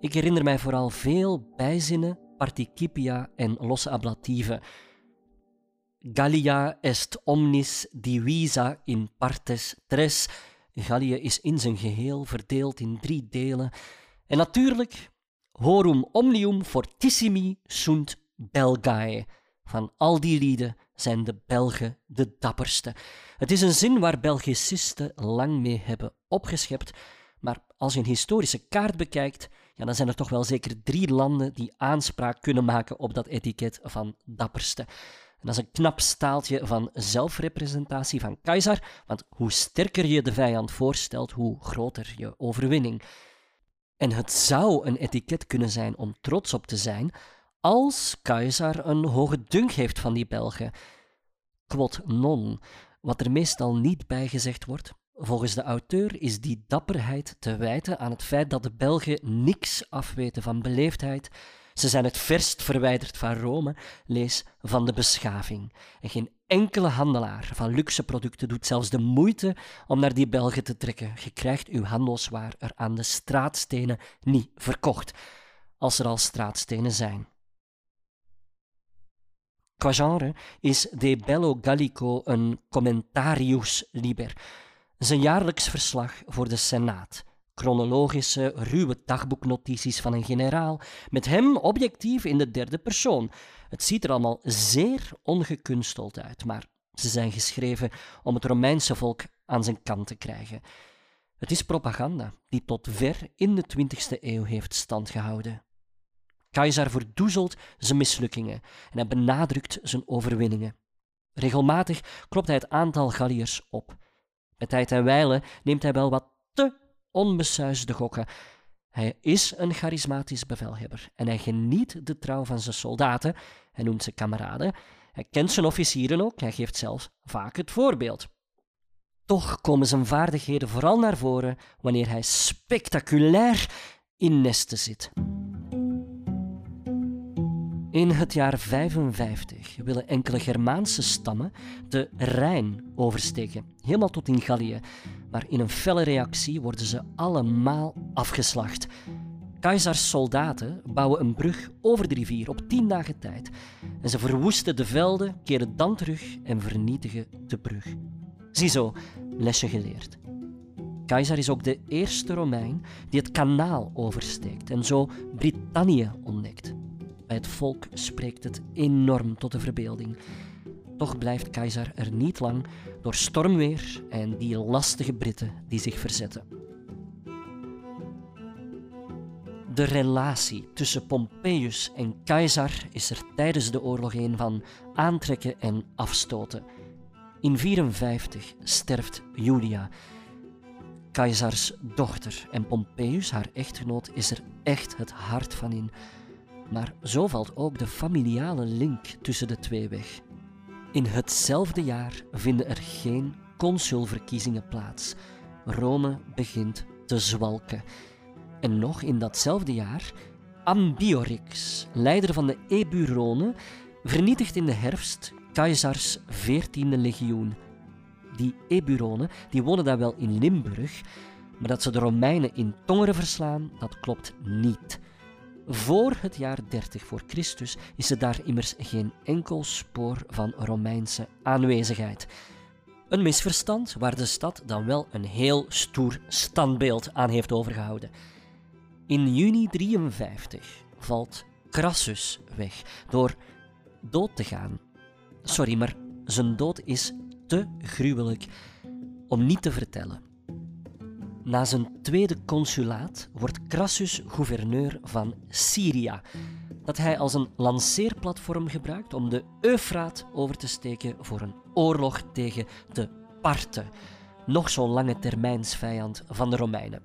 Ik herinner mij vooral veel bijzinnen, participia en losse ablatieven. Gallia est omnis divisa in partes tres Gallië is in zijn geheel verdeeld in drie delen. En natuurlijk, horum omnium fortissimi sunt Belgae. Van al die lieden zijn de Belgen de dapperste. Het is een zin waar Belgicisten lang mee hebben opgeschept, maar als je een historische kaart bekijkt, ja, dan zijn er toch wel zeker drie landen die aanspraak kunnen maken op dat etiket van dapperste. En dat is een knap staaltje van zelfrepresentatie van Keizer, want hoe sterker je de vijand voorstelt, hoe groter je overwinning. En het zou een etiket kunnen zijn om trots op te zijn als Keizer een hoge dunk heeft van die Belgen. Quod non, wat er meestal niet bijgezegd wordt. Volgens de auteur is die dapperheid te wijten aan het feit dat de Belgen niks afweten van beleefdheid. Ze zijn het verst verwijderd van Rome, lees van de beschaving. En geen enkele handelaar van luxe producten doet zelfs de moeite om naar die Belgen te trekken. Je krijgt uw handelswaar er aan de straatstenen niet verkocht, als er al straatstenen zijn. Qua genre is De Bello Gallico een commentarius liber, zijn jaarlijks verslag voor de Senaat. Chronologische, ruwe dagboeknotities van een generaal, met hem objectief in de derde persoon. Het ziet er allemaal zeer ongekunsteld uit, maar ze zijn geschreven om het Romeinse volk aan zijn kant te krijgen. Het is propaganda die tot ver in de 20e eeuw heeft standgehouden. Keizer verdoezelt zijn mislukkingen en hij benadrukt zijn overwinningen. Regelmatig klopt hij het aantal Galliërs op. Met tijd en wijle neemt hij wel wat te onbesuisde gokken. Hij is een charismatisch bevelhebber en hij geniet de trouw van zijn soldaten. Hij noemt ze kameraden. Hij kent zijn officieren ook, hij geeft zelfs vaak het voorbeeld. Toch komen zijn vaardigheden vooral naar voren wanneer hij spectaculair in nesten zit. In het jaar 55 willen enkele Germaanse stammen de Rijn oversteken, helemaal tot in Gallië. Maar in een felle reactie worden ze allemaal afgeslacht. Keizers soldaten bouwen een brug over de rivier op tien dagen tijd. En ze verwoesten de velden, keren dan terug en vernietigen de brug. Ziezo, lesje geleerd. Keizer is ook de eerste Romein die het kanaal oversteekt en zo Brittannië ontdekt. Bij het volk spreekt het enorm tot de verbeelding. Toch blijft Keizer er niet lang door stormweer en die lastige Britten die zich verzetten. De relatie tussen Pompeius en Keizer is er tijdens de oorlog een van aantrekken en afstoten. In 54 sterft Julia, Keizers dochter, en Pompeius, haar echtgenoot, is er echt het hart van in. Maar zo valt ook de familiale link tussen de twee weg. In hetzelfde jaar vinden er geen consulverkiezingen plaats. Rome begint te zwalken. En nog in datzelfde jaar, Ambiorix, leider van de Eburonen, vernietigt in de herfst Caesars 14e legioen. Die Eburonen die wonen dan wel in Limburg, maar dat ze de Romeinen in Tongeren verslaan, dat klopt niet. Voor het jaar 30 voor Christus is er daar immers geen enkel spoor van Romeinse aanwezigheid. Een misverstand waar de stad dan wel een heel stoer standbeeld aan heeft overgehouden. In juni 53 valt Crassus weg door dood te gaan. Sorry, maar zijn dood is te gruwelijk om niet te vertellen. Na zijn tweede consulaat wordt Crassus gouverneur van Syria, dat hij als een lanceerplatform gebruikt om de Eufraat over te steken voor een oorlog tegen de Parten, nog zo'n lange termijnsvijand van de Romeinen.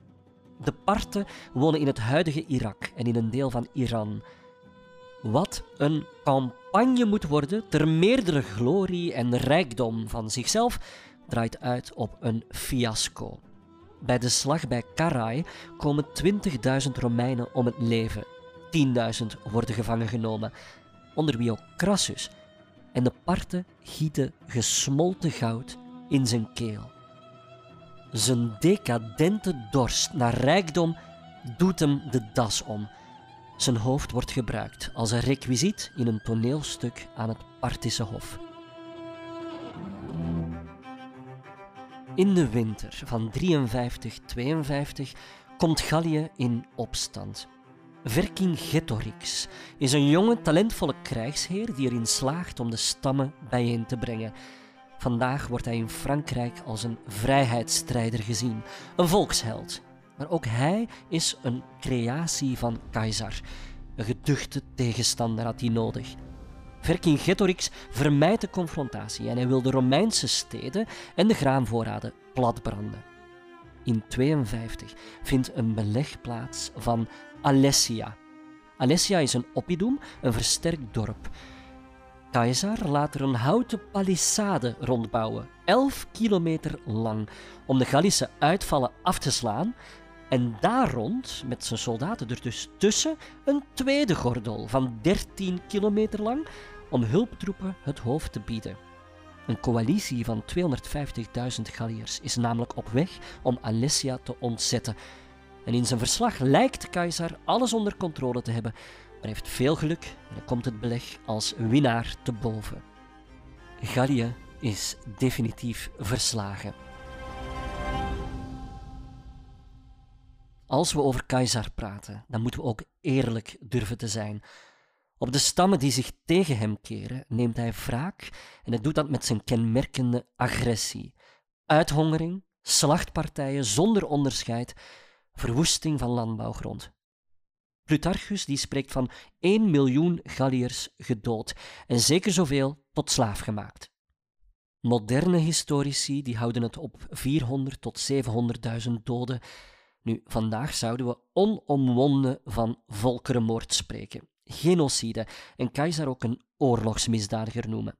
De Parten wonen in het huidige Irak en in een deel van Iran. Wat een campagne moet worden ter meerdere glorie en rijkdom van zichzelf, draait uit op een fiasco. Bij de slag bij Carrhae komen 20.000 Romeinen om het leven. 10.000 worden gevangen genomen, onder wie ook Crassus. En de parten gieten gesmolten goud in zijn keel. Zijn decadente dorst naar rijkdom doet hem de das om. Zijn hoofd wordt gebruikt als een requisiet in een toneelstuk aan het Partische Hof. In de winter van 53-52 komt Gallië in opstand. Vercingetorix is een jonge, talentvolle krijgsheer die erin slaagt om de stammen bijeen te brengen. Vandaag wordt hij in Frankrijk als een vrijheidsstrijder gezien, een volksheld. Maar ook hij is een creatie van Keizer. Een geduchte tegenstander had hij nodig. Vercingetorix vermijdt de confrontatie en hij wil de Romeinse steden en de graanvoorraden platbranden. In 52 vindt een beleg plaats van Alessia. Alessia is een oppidum, een versterkt dorp. Caesar laat er een houten palissade rondbouwen, 11 kilometer lang, om de Gallische uitvallen af te slaan en daar rond, met zijn soldaten er dus tussen, een tweede gordel van 13 kilometer lang om hulptroepen het hoofd te bieden. Een coalitie van 250.000 Galliërs is namelijk op weg om Alessia te ontzetten. En in zijn verslag lijkt Caesar alles onder controle te hebben, maar heeft veel geluk en komt het beleg als winnaar te boven. Gallië is definitief verslagen. Als we over Caesar praten, dan moeten we ook eerlijk durven te zijn. Op de stammen die zich tegen hem keren, neemt hij wraak en hij doet dat met zijn kenmerkende agressie. Uithongering, slachtpartijen zonder onderscheid, verwoesting van landbouwgrond. Plutarchus die spreekt van 1 miljoen Galliërs gedood en zeker zoveel tot slaaf gemaakt. Moderne historici die houden het op 400 tot 700.000 doden. Nu, vandaag zouden we onomwonden van volkerenmoord spreken genocide en Keizer ook een oorlogsmisdadiger noemen.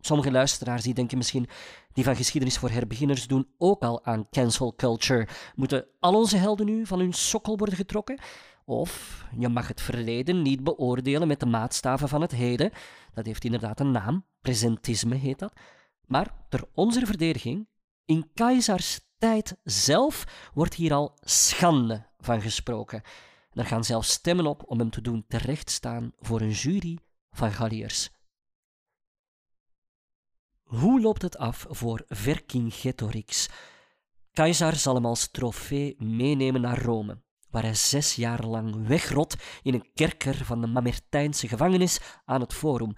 Sommige luisteraars die denken misschien, die van geschiedenis voor herbeginners doen ook al aan cancel culture. Moeten al onze helden nu van hun sokkel worden getrokken? Of je mag het verleden niet beoordelen met de maatstaven van het heden. Dat heeft inderdaad een naam, presentisme heet dat. Maar ter onze verdediging, in Keizers tijd zelf wordt hier al schande van gesproken. Er gaan zelfs stemmen op om hem te doen terechtstaan voor een jury van Galliërs. Hoe loopt het af voor Vercingetorix? Caesar zal hem als trofee meenemen naar Rome, waar hij zes jaar lang wegrot in een kerker van de Mamertijnse gevangenis aan het Forum.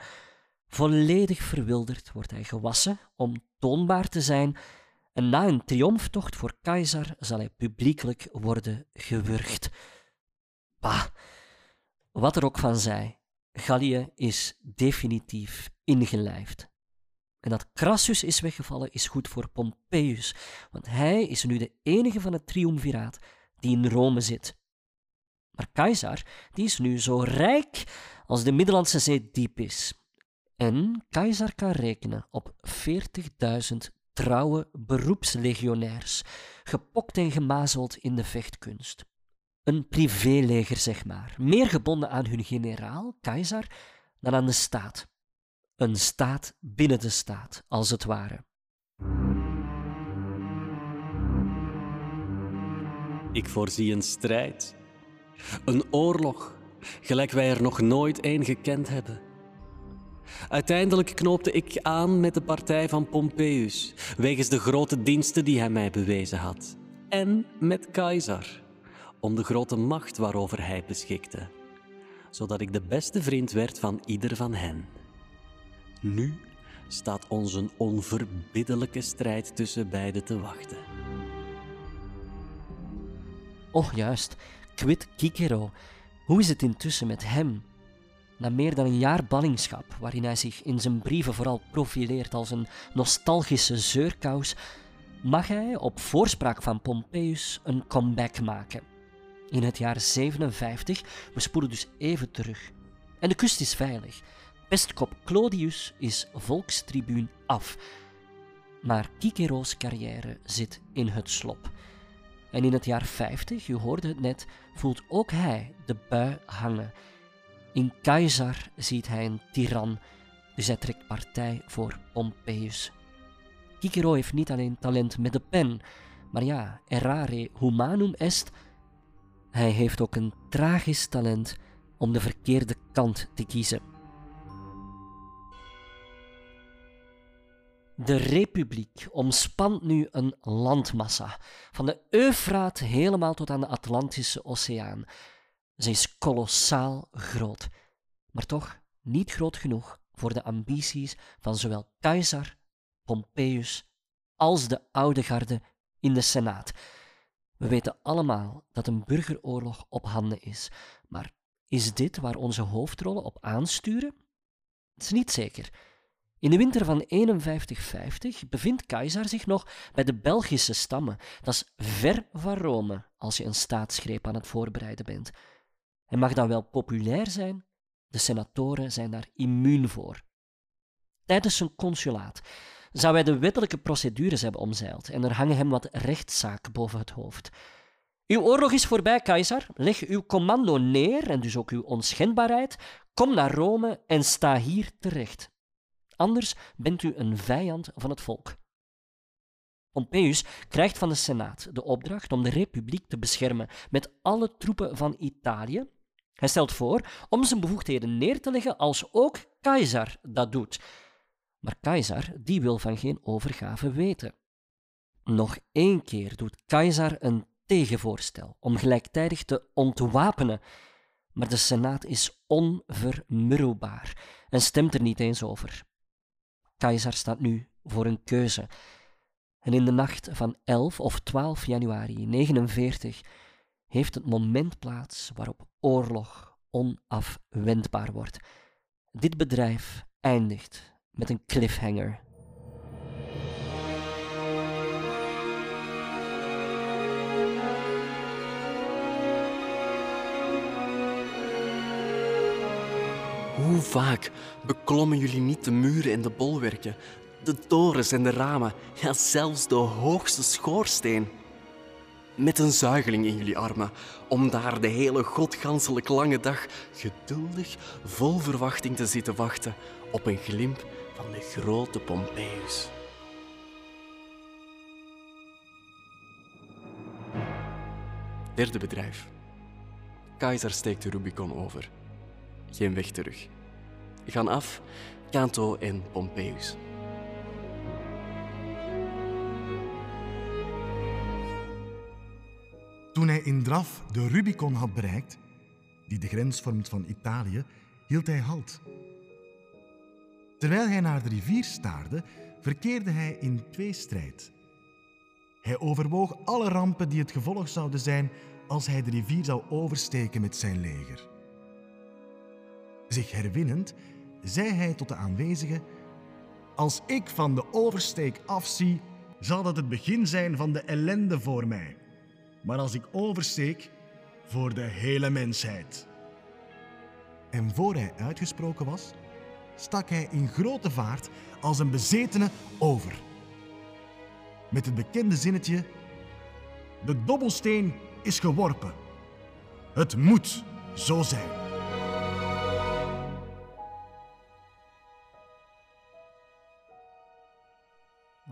Volledig verwilderd wordt hij gewassen om toonbaar te zijn en na een triomftocht voor Caesar zal hij publiekelijk worden gewurgd. Bah, wat er ook van zij, Gallië is definitief ingelijfd. En dat Crassus is weggevallen is goed voor Pompeius, want hij is nu de enige van het triumviraat die in Rome zit. Maar Caesar die is nu zo rijk als de Middellandse Zee diep is. En Caesar kan rekenen op 40.000 trouwe beroepslegionairs, gepokt en gemazeld in de vechtkunst. Een privéleger, zeg maar, meer gebonden aan hun generaal, keizer, dan aan de staat. Een staat binnen de staat, als het ware. Ik voorzie een strijd. Een oorlog, gelijk wij er nog nooit een gekend hebben. Uiteindelijk knoopte ik aan met de partij van Pompeius, wegens de grote diensten die hij mij bewezen had. En met keizer om de grote macht waarover hij beschikte, zodat ik de beste vriend werd van ieder van hen. Nu staat ons een onverbiddelijke strijd tussen beiden te wachten. Oh, juist, Quid Cicero. Hoe is het intussen met hem? Na meer dan een jaar ballingschap, waarin hij zich in zijn brieven vooral profileert als een nostalgische zeurkous, mag hij op voorspraak van Pompeius een comeback maken in het jaar 57. We spoelen dus even terug. En de kust is veilig. Pestkop Clodius is volkstribuun af. Maar Cicero's carrière zit in het slop. En in het jaar 50, u hoorde het net, voelt ook hij de bui hangen. In Caesar ziet hij een tiran, dus hij trekt partij voor Pompeius. Cicero heeft niet alleen talent met de pen, maar ja, errare humanum est hij heeft ook een tragisch talent om de verkeerde kant te kiezen. De Republiek omspant nu een landmassa, van de Eufraat helemaal tot aan de Atlantische Oceaan. Ze is kolossaal groot, maar toch niet groot genoeg voor de ambities van zowel Caesar, Pompeius als de oude garde in de Senaat. We weten allemaal dat een burgeroorlog op handen is, maar is dit waar onze hoofdrollen op aansturen? Het is niet zeker. In de winter van 51-50 bevindt Keizer zich nog bij de Belgische stammen. Dat is ver van Rome als je een staatsgreep aan het voorbereiden bent. En mag dat wel populair zijn? De senatoren zijn daar immuun voor. Tijdens zijn consulaat zou hij de wettelijke procedures hebben omzeild en er hangen hem wat rechtszaken boven het hoofd. Uw oorlog is voorbij, keizer. Leg uw commando neer en dus ook uw onschendbaarheid. Kom naar Rome en sta hier terecht. Anders bent u een vijand van het volk. Pompeius krijgt van de Senaat de opdracht om de republiek te beschermen met alle troepen van Italië. Hij stelt voor om zijn bevoegdheden neer te leggen als ook keizer dat doet. Maar keizer die wil van geen overgave weten. Nog één keer doet keizer een tegenvoorstel om gelijktijdig te ontwapenen, maar de Senaat is onvermurwbaar en stemt er niet eens over. Keizer staat nu voor een keuze. En in de nacht van 11 of 12 januari 49 heeft het moment plaats waarop oorlog onafwendbaar wordt. Dit bedrijf eindigt met een cliffhanger. Hoe vaak beklommen jullie niet de muren en de bolwerken, de torens en de ramen, ja zelfs de hoogste schoorsteen? Met een zuigeling in jullie armen, om daar de hele godganselijk lange dag geduldig, vol verwachting te zitten wachten op een glimp van de grote Pompeius. Derde bedrijf. Keizer steekt de Rubicon over. Geen weg terug. Gaan af Canto en Pompeius. Toen hij in draf de Rubicon had bereikt, die de grens vormt van Italië, hield hij halt. Terwijl hij naar de rivier staarde, verkeerde hij in tweestrijd. Hij overwoog alle rampen die het gevolg zouden zijn als hij de rivier zou oversteken met zijn leger. Zich herwinnend, zei hij tot de aanwezigen: Als ik van de oversteek afzie, zal dat het begin zijn van de ellende voor mij. Maar als ik oversteek, voor de hele mensheid. En voor hij uitgesproken was, stak hij in grote vaart als een bezetene over. Met het bekende zinnetje: De dobbelsteen is geworpen. Het moet zo zijn.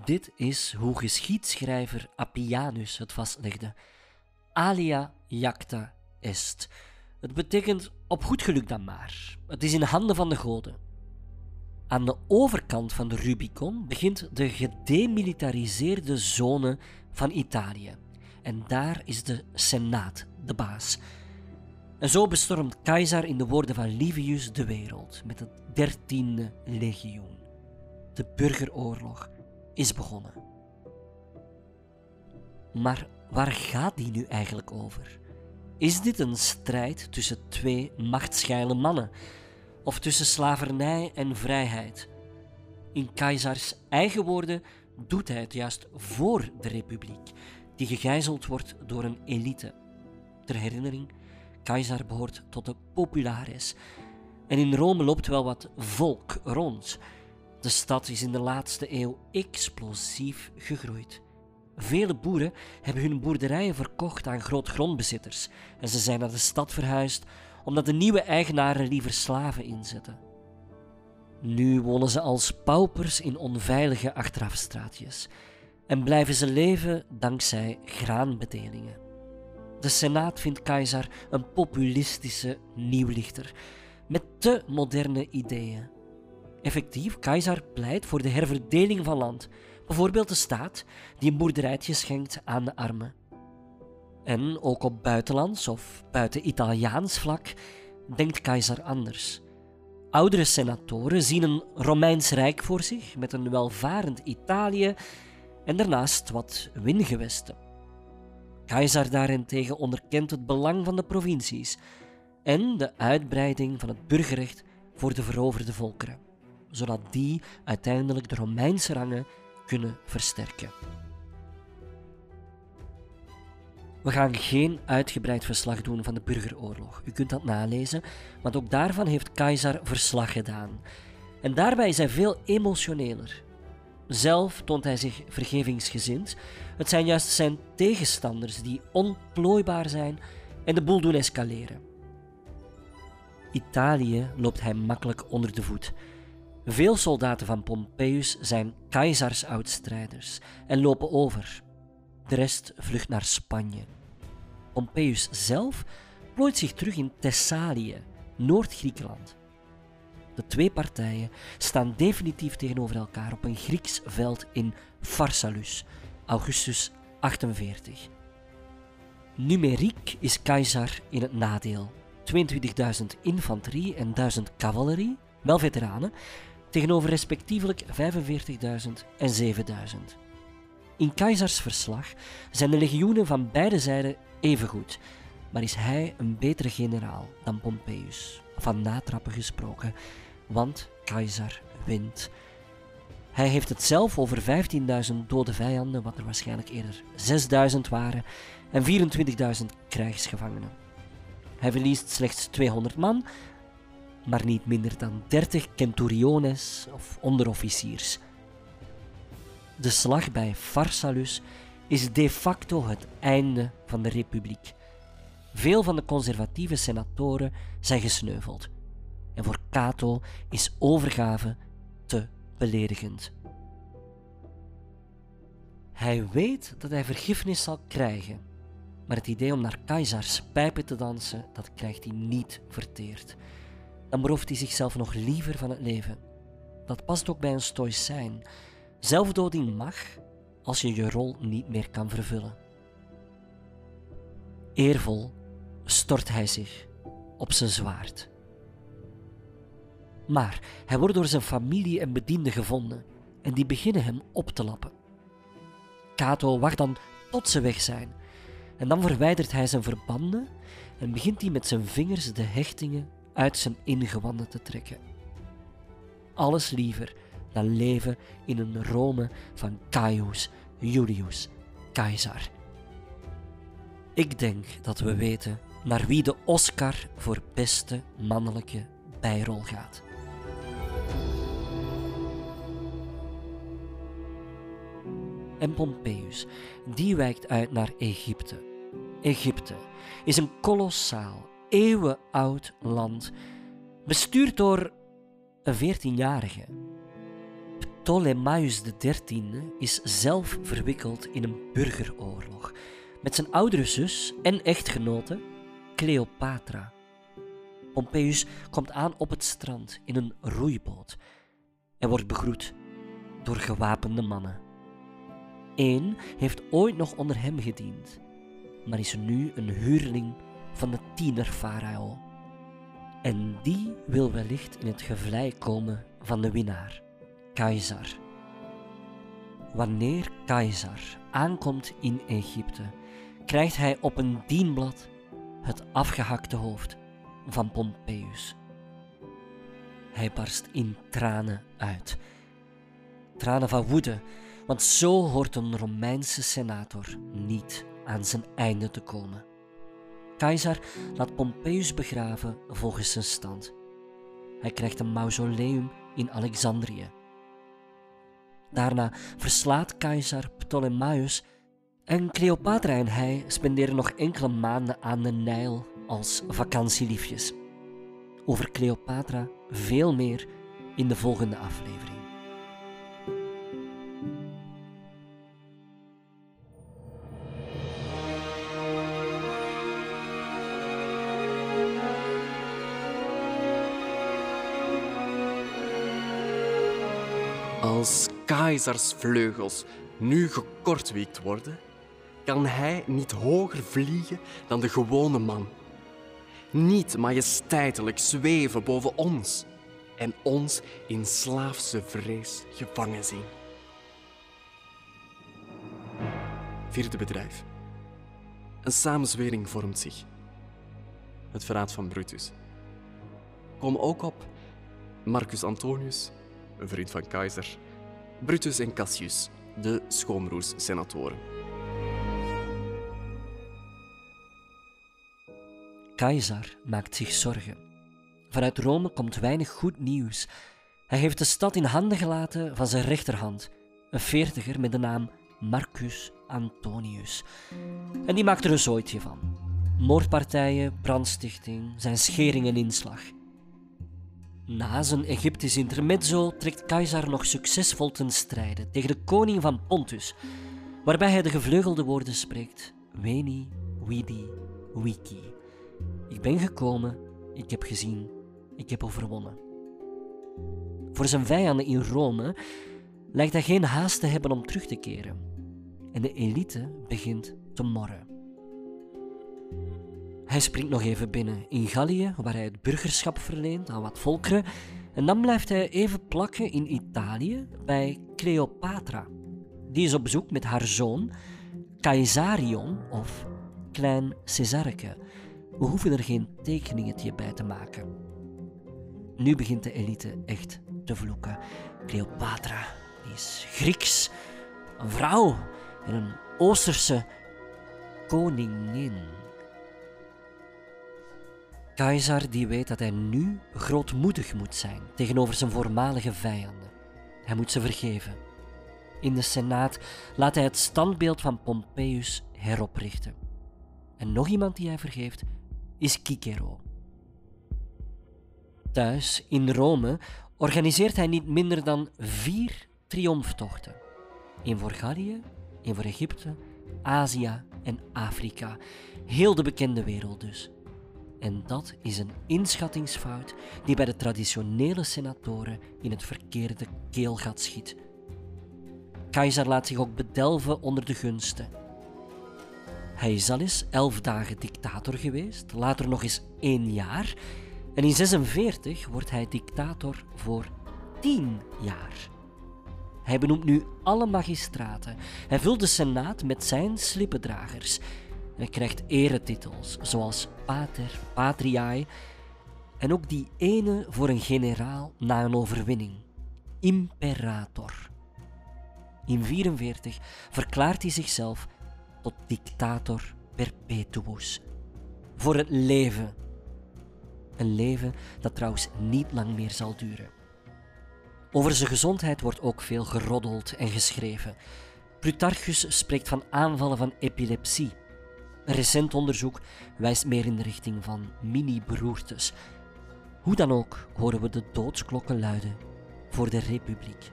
Dit is hoe geschiedschrijver Appianus het vastlegde. Alia jacta est. Het betekent op goed geluk dan maar. Het is in de handen van de goden. Aan de overkant van de Rubicon begint de gedemilitariseerde zone van Italië. En daar is de Senaat de baas. En zo bestormt keizer in de woorden van Livius de wereld met het dertiende legioen. De burgeroorlog is begonnen. Maar waar gaat die nu eigenlijk over? Is dit een strijd tussen twee machtsgeile mannen? Of tussen slavernij en vrijheid? In Keizers eigen woorden doet hij het juist voor de republiek, die gegijzeld wordt door een elite. Ter herinnering, Keizer behoort tot de populares. En in Rome loopt wel wat volk rond. De stad is in de laatste eeuw explosief gegroeid. Vele boeren hebben hun boerderijen verkocht aan grootgrondbezitters en ze zijn naar de stad verhuisd omdat de nieuwe eigenaren liever slaven inzetten. Nu wonen ze als paupers in onveilige achterafstraatjes en blijven ze leven dankzij graanbedelingen. De Senaat vindt Keizer een populistische nieuwlichter met te moderne ideeën. Effectief, Keizer pleit voor de herverdeling van land, bijvoorbeeld de staat die een boerderijtje schenkt aan de armen. En ook op buitenlands of buiten Italiaans vlak denkt Keizer anders. Oudere senatoren zien een Romeins Rijk voor zich met een welvarend Italië en daarnaast wat wingewesten. Keizer daarentegen onderkent het belang van de provincies en de uitbreiding van het burgerrecht voor de veroverde volkeren. zodat die uiteindelijk de Romeinse rangen kunnen versterken. We gaan geen uitgebreid verslag doen van de burgeroorlog. U kunt dat nalezen, want ook daarvan heeft Keizer verslag gedaan. En daarbij is hij veel emotioneler. Zelf toont hij zich vergevingsgezind. Het zijn juist zijn tegenstanders die onplooibaar zijn en de boel doen escaleren. Italië loopt hij makkelijk onder de voet. Veel soldaten van Pompeius zijn keizers oudstrijders en lopen over. De rest vlucht naar Spanje. Pompeius zelf plooit zich terug in Thessalië, Noord-Griekenland. De twee partijen staan definitief tegenover elkaar op een Grieks veld in Pharsalus, augustus 48. Numeriek is keizer in het nadeel. 22.000 infanterie en 1000 cavalerie, wel veteranen, tegenover respectievelijk 45.000 en 7000. In Keizers verslag zijn de legioenen van beide zijden even goed, maar is hij een betere generaal dan Pompeius, van natrappen gesproken, want Keizer wint. Hij heeft het zelf over 15.000 dode vijanden, wat er waarschijnlijk eerder 6.000 waren, en 24.000 krijgsgevangenen. Hij verliest slechts 200 man, maar niet minder dan 30 centuriones of onderofficiers. De slag bij Pharsalus is de facto het einde van de republiek. Veel van de conservatieve senatoren zijn gesneuveld. En voor Cato is overgave te beledigend. Hij weet dat hij vergiffenis zal krijgen, maar het idee om naar Keizars pijpen te dansen, dat krijgt hij niet verteerd. Dan berooft hij zichzelf nog liever van het leven. Dat past ook bij een stoïcijn. Zelfdoding mag als je je rol niet meer kan vervullen. Eervol stort hij zich op zijn zwaard. Maar hij wordt door zijn familie en bedienden gevonden en die beginnen hem op te lappen. Cato wacht dan tot ze weg zijn en dan verwijdert hij zijn verbanden en begint hij met zijn vingers de hechtingen uit zijn ingewanden te trekken. Alles liever leven in een Rome van Caius Julius Caesar. Ik denk dat we weten naar wie de Oscar voor beste mannelijke bijrol gaat. En Pompeius, die wijkt uit naar Egypte. Egypte is een kolossaal, eeuwenoud land, bestuurd door een 14-jarige Ptolemaeus XIII is zelf verwikkeld in een burgeroorlog met zijn oudere zus en echtgenote Cleopatra. Pompeius komt aan op het strand in een roeiboot en wordt begroet door gewapende mannen. Eén heeft ooit nog onder hem gediend, maar is nu een huurling van de tiener-farao. En die wil wellicht in het gevlei komen van de winnaar. Caesar. Wanneer Caesar aankomt in Egypte, krijgt hij op een dienblad het afgehakte hoofd van Pompeius. Hij barst in tranen uit. Tranen van woede, want zo hoort een Romeinse senator niet aan zijn einde te komen. Keizer laat Pompeius begraven volgens zijn stand. Hij krijgt een mausoleum in Alexandrië. Daarna verslaat keizer Ptolemaios en Cleopatra en hij spenderen nog enkele maanden aan de Nijl als vakantieliefjes. Over Cleopatra veel meer in de volgende aflevering. Als Keizers vleugels nu gekortwiekt worden, kan hij niet hoger vliegen dan de gewone man. Niet majesteitelijk zweven boven ons en ons in slaafse vrees gevangen zien. Vierde bedrijf. Een samenzwering vormt zich. Het verraad van Brutus. Kom ook op Marcus Antonius, een vriend van keizer, Brutus en Cassius, de schoonbroers-senatoren. Keizer maakt zich zorgen. Vanuit Rome komt weinig goed nieuws. Hij heeft de stad in handen gelaten van zijn rechterhand, een veertiger met de naam Marcus Antonius. En die maakt er een zooitje van. Moordpartijen, brandstichting, zijn schering en inslag. Na zijn Egyptisch intermezzo trekt Keizer nog succesvol ten strijde tegen de koning van Pontus, waarbij hij de gevleugelde woorden spreekt: Veni, vidi, vici. Ik ben gekomen, ik heb gezien, ik heb overwonnen. Voor zijn vijanden in Rome lijkt hij geen haast te hebben om terug te keren. En de elite begint te morren. Hij springt nog even binnen in Gallië, waar hij het burgerschap verleent aan wat volkeren. En dan blijft hij even plakken in Italië bij Cleopatra. Die is op bezoek met haar zoon Caesarion of Klein Cesarke. We hoeven er geen tekeningetje bij te maken. Nu begint de elite echt te vloeken. Cleopatra is Grieks, een vrouw en een Oosterse koningin. Keizer die weet dat hij nu grootmoedig moet zijn tegenover zijn voormalige vijanden. Hij moet ze vergeven. In de Senaat laat hij het standbeeld van Pompeius heroprichten. En nog iemand die hij vergeeft is Cicero. Thuis in Rome organiseert hij niet minder dan vier triomftochten. Eén voor Gallië, één voor Egypte, Azië en Afrika. Heel de bekende wereld dus. En dat is een inschattingsfout die bij de traditionele senatoren in het verkeerde keelgat schiet. Keizer laat zich ook bedelven onder de gunsten. Hij is al eens elf dagen dictator geweest, later nog eens één jaar. En in 46 wordt hij dictator voor tien jaar. Hij benoemt nu alle magistraten. Hij vult de senaat met zijn slippendragers. Hij krijgt eretitels zoals pater, patriae en ook die ene voor een generaal na een overwinning, imperator. In 44 verklaart hij zichzelf tot dictator perpetuus. Voor het leven. Een leven dat trouwens niet lang meer zal duren. Over zijn gezondheid wordt ook veel geroddeld en geschreven. Plutarchus spreekt van aanvallen van epilepsie. Een recent onderzoek wijst meer in de richting van mini-beroertes. Hoe dan ook horen we de doodsklokken luiden voor de republiek.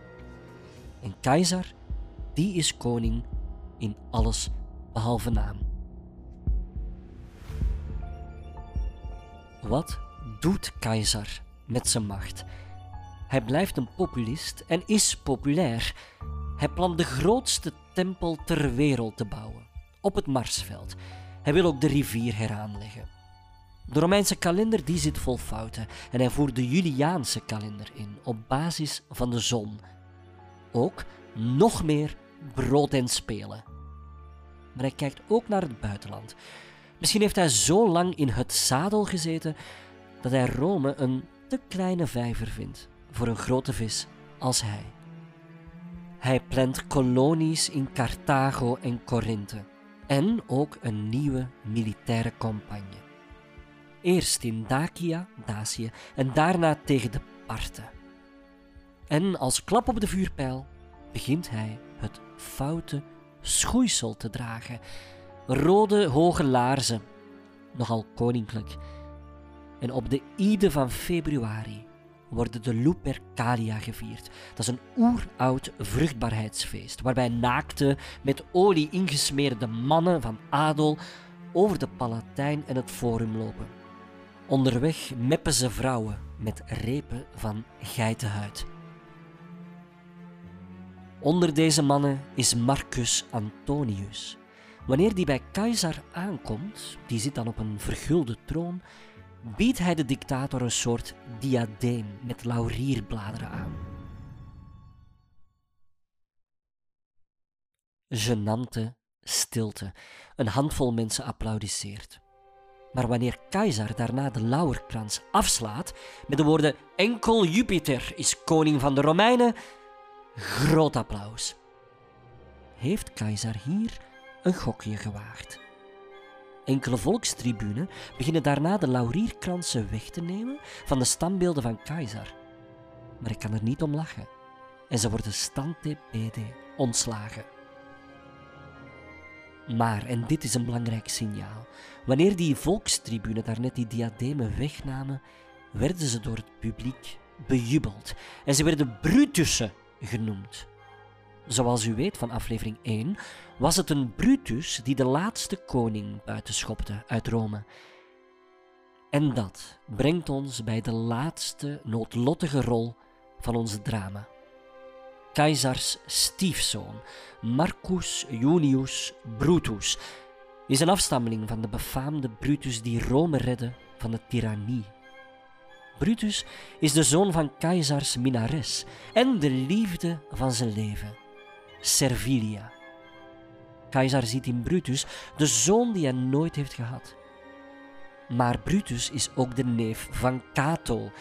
En keizer, die is koning in alles behalve naam. Wat doet keizer met zijn macht? Hij blijft een populist en is populair. Hij plant de grootste tempel ter wereld te bouwen, op het Marsveld. Hij wil ook de rivier heraanleggen. De Romeinse kalender die zit vol fouten en hij voert de Juliaanse kalender in op basis van de zon. Ook nog meer brood en spelen. Maar hij kijkt ook naar het buitenland. Misschien heeft hij zo lang in het zadel gezeten dat hij Rome een te kleine vijver vindt voor een grote vis als hij. Hij plant kolonies in Carthago en Corinthe en ook een nieuwe militaire campagne. Eerst in Dacia, Dacië en daarna tegen de Parten. En als klap op de vuurpijl begint hij het foute schoeisel te dragen. Rode hoge laarzen, nogal koninklijk. En op de Ide van februari worden de Lupercalia gevierd. Dat is een oeroud vruchtbaarheidsfeest, waarbij naakte, met olie ingesmeerde mannen van adel over de Palatijn en het Forum lopen. Onderweg meppen ze vrouwen met repen van geitenhuid. Onder deze mannen is Marcus Antonius. Wanneer die bij keizer aankomt, die zit dan op een vergulde troon, biedt hij de dictator een soort diadeem met laurierbladeren aan. Genante stilte. Een handvol mensen applaudisseert. Maar wanneer keizer daarna de lauwerkrans afslaat met de woorden enkel Jupiter is koning van de Romeinen, groot applaus. Heeft keizer hier een gokje gewaagd? Enkele volkstribunen beginnen daarna de laurierkransen weg te nemen van de standbeelden van keizer. Maar ik kan er niet om lachen. En ze worden stante pede ontslagen. Maar, en dit is een belangrijk signaal, wanneer die volkstribunen daarnet die diademen wegnamen, werden ze door het publiek bejubeld. En ze werden Brutussen genoemd. Zoals u weet van aflevering 1, was het een Brutus die de laatste koning buitenschopte uit Rome. En dat brengt ons bij de laatste noodlottige rol van ons drama. Keizers stiefzoon, Marcus Junius Brutus, is een afstammeling van de befaamde Brutus die Rome redde van de tirannie. Brutus is de zoon van keizers Minares en de liefde van zijn leven, Servilia. Keizer ziet in Brutus de zoon die hij nooit heeft gehad. Maar Brutus is ook de neef van Cato,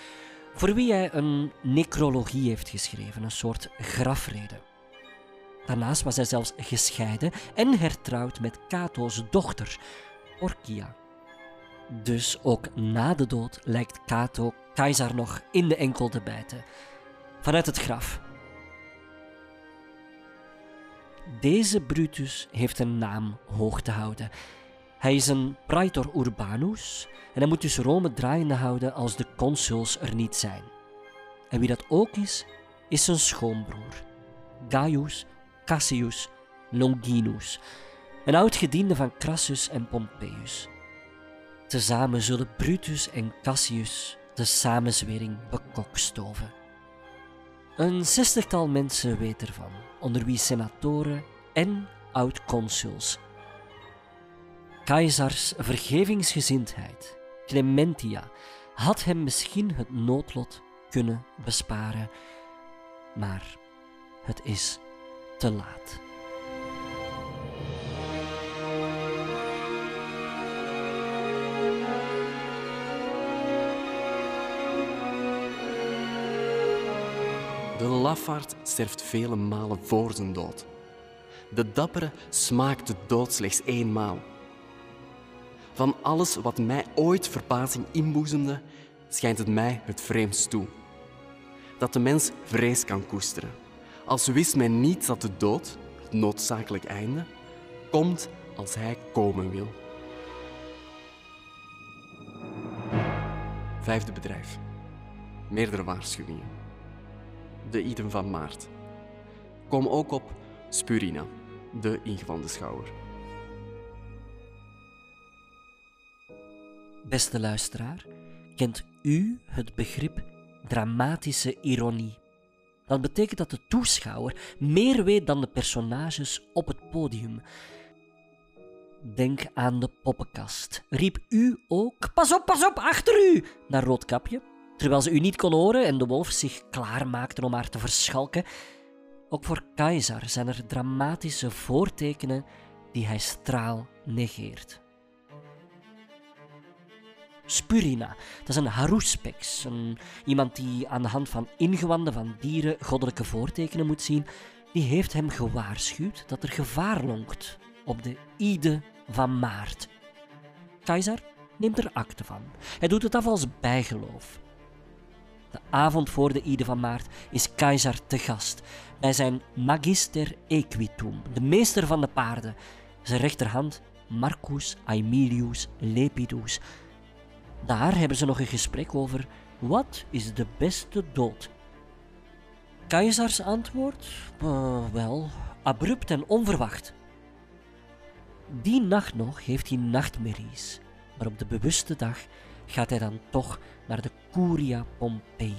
voor wie hij een necrologie heeft geschreven, een soort grafrede. Daarnaast was hij zelfs gescheiden en hertrouwd met Cato's dochter, Orkia. Dus ook na de dood lijkt Cato keizer nog in de enkel te bijten. Vanuit het graf. Deze Brutus heeft een naam hoog te houden. Hij is een praetor urbanus en hij moet dus Rome draaiende houden als de consuls er niet zijn. En wie dat ook is, is zijn schoonbroer, Gaius Cassius Longinus, een oud gediende van Crassus en Pompeius. Tezamen zullen Brutus en Cassius de samenzwering bekokstoven. Een zestigtal mensen weet ervan, onder wie senatoren en oud-consuls. Keizers vergevingsgezindheid, Clementia, had hem misschien het noodlot kunnen besparen, maar het is te laat. Lafaard sterft vele malen voor zijn dood. De dappere smaakt de dood slechts eenmaal. Van alles wat mij ooit verbazing inboezemde, schijnt het mij het vreemdst toe. Dat de mens vrees kan koesteren. Als wist men niet dat de dood, het noodzakelijk einde, komt als hij komen wil. Vijfde bedrijf. Meerdere waarschuwingen. De Iden van Maart. Kom ook op Spurina, de ingewande schouwer. Beste luisteraar, kent u het begrip dramatische ironie? Dat betekent dat de toeschouwer meer weet dan de personages op het podium. Denk aan de poppenkast. Riep u ook: Pas op, pas op, achter u! naar Roodkapje, terwijl ze u niet kon horen en de wolf zich klaarmaakte om haar te verschalken. Ook voor Keizer zijn er dramatische voortekenen die hij straal negeert. Spurina, dat is een haruspex, een, iemand die aan de hand van ingewanden van dieren goddelijke voortekenen moet zien, die heeft hem gewaarschuwd dat er gevaar lonkt op de Ide van Maart. Keizer neemt er akte van. Hij doet het af als bijgeloof. De avond voor de Ide van Maart is Keizer te gast bij zijn Magister Equitum, de meester van de paarden, zijn rechterhand Marcus Aemilius Lepidus. Daar hebben ze nog een gesprek over wat is de beste dood. Keizers antwoord? Uh, wel, abrupt en onverwacht. Die nacht nog heeft hij nachtmerries, maar op de bewuste dag gaat hij dan toch naar de Curia Pompei,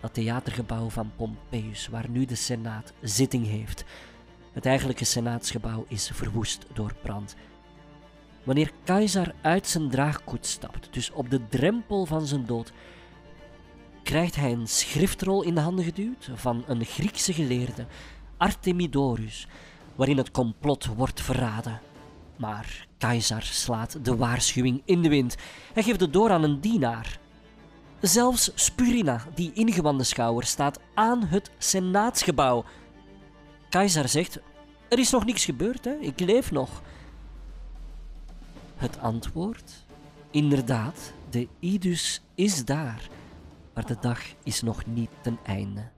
dat theatergebouw van Pompeius, waar nu de Senaat zitting heeft. Het eigenlijke Senaatsgebouw is verwoest door brand. Wanneer Keizer uit zijn draagkoets stapt, dus op de drempel van zijn dood, krijgt hij een schriftrol in de handen geduwd van een Griekse geleerde, Artemidorus, waarin het complot wordt verraden. Maar Caesar slaat de waarschuwing in de wind. Hij geeft het door aan een dienaar. Zelfs Spurina, die ingewande schouwer, staat aan het senaatsgebouw. Caesar zegt: Er is nog niks gebeurd, hè? ik leef nog. Het antwoord? Inderdaad, de Idus is daar, maar de dag is nog niet ten einde.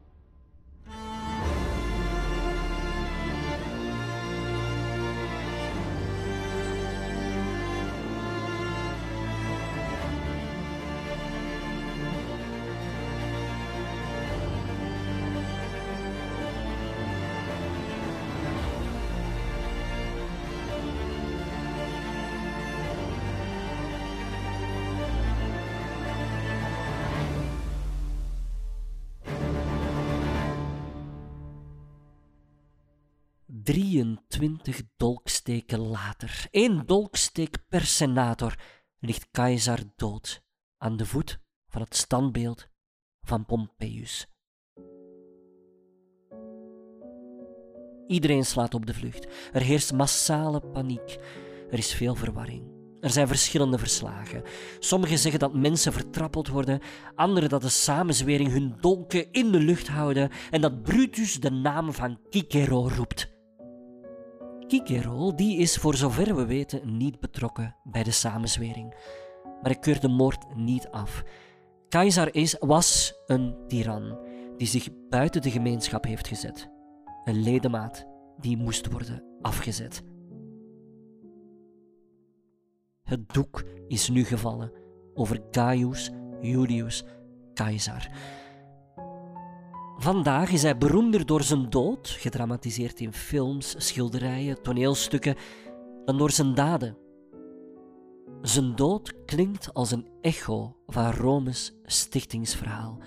23 dolksteken later, één dolksteek per senator, ligt Caesar dood aan de voet van het standbeeld van Pompeius. Iedereen slaat op de vlucht. Er heerst massale paniek. Er is veel verwarring. Er zijn verschillende verslagen. Sommigen zeggen dat mensen vertrappeld worden, anderen dat de samenzwering hun dolken in de lucht houden en dat Brutus de naam van Cicero roept. Cicero die is voor zover we weten niet betrokken bij de samenzwering. Maar hij keurt de moord niet af. Caesar is, was een tiran die zich buiten de gemeenschap heeft gezet. Een ledemaat die moest worden afgezet. Het doek is nu gevallen over Gaius Julius Caesar. Vandaag is hij beroemder door zijn dood, gedramatiseerd in films, schilderijen, toneelstukken, dan door zijn daden. Zijn dood klinkt als een echo van Rome's stichtingsverhaal.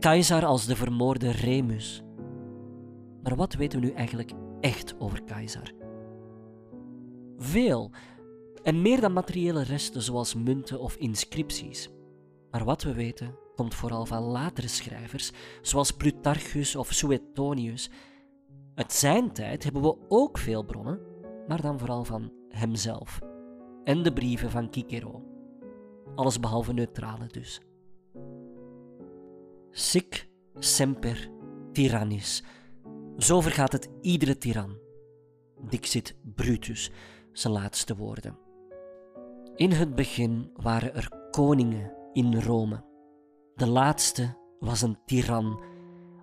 Caesar als de vermoorde Remus. Maar wat weten we nu eigenlijk echt over Caesar? Veel, en meer dan materiële resten zoals munten of inscripties. Maar wat we weten komt vooral van latere schrijvers, zoals Plutarchus of Suetonius. Uit zijn tijd hebben we ook veel bronnen, maar dan vooral van hemzelf. En de brieven van Cicero. Alles behalve neutrale dus. Sic semper tyrannis. Zo vergaat het iedere tiran. Dixit Brutus, zijn laatste woorden. In het begin waren er koningen in Rome. De laatste was een tiran.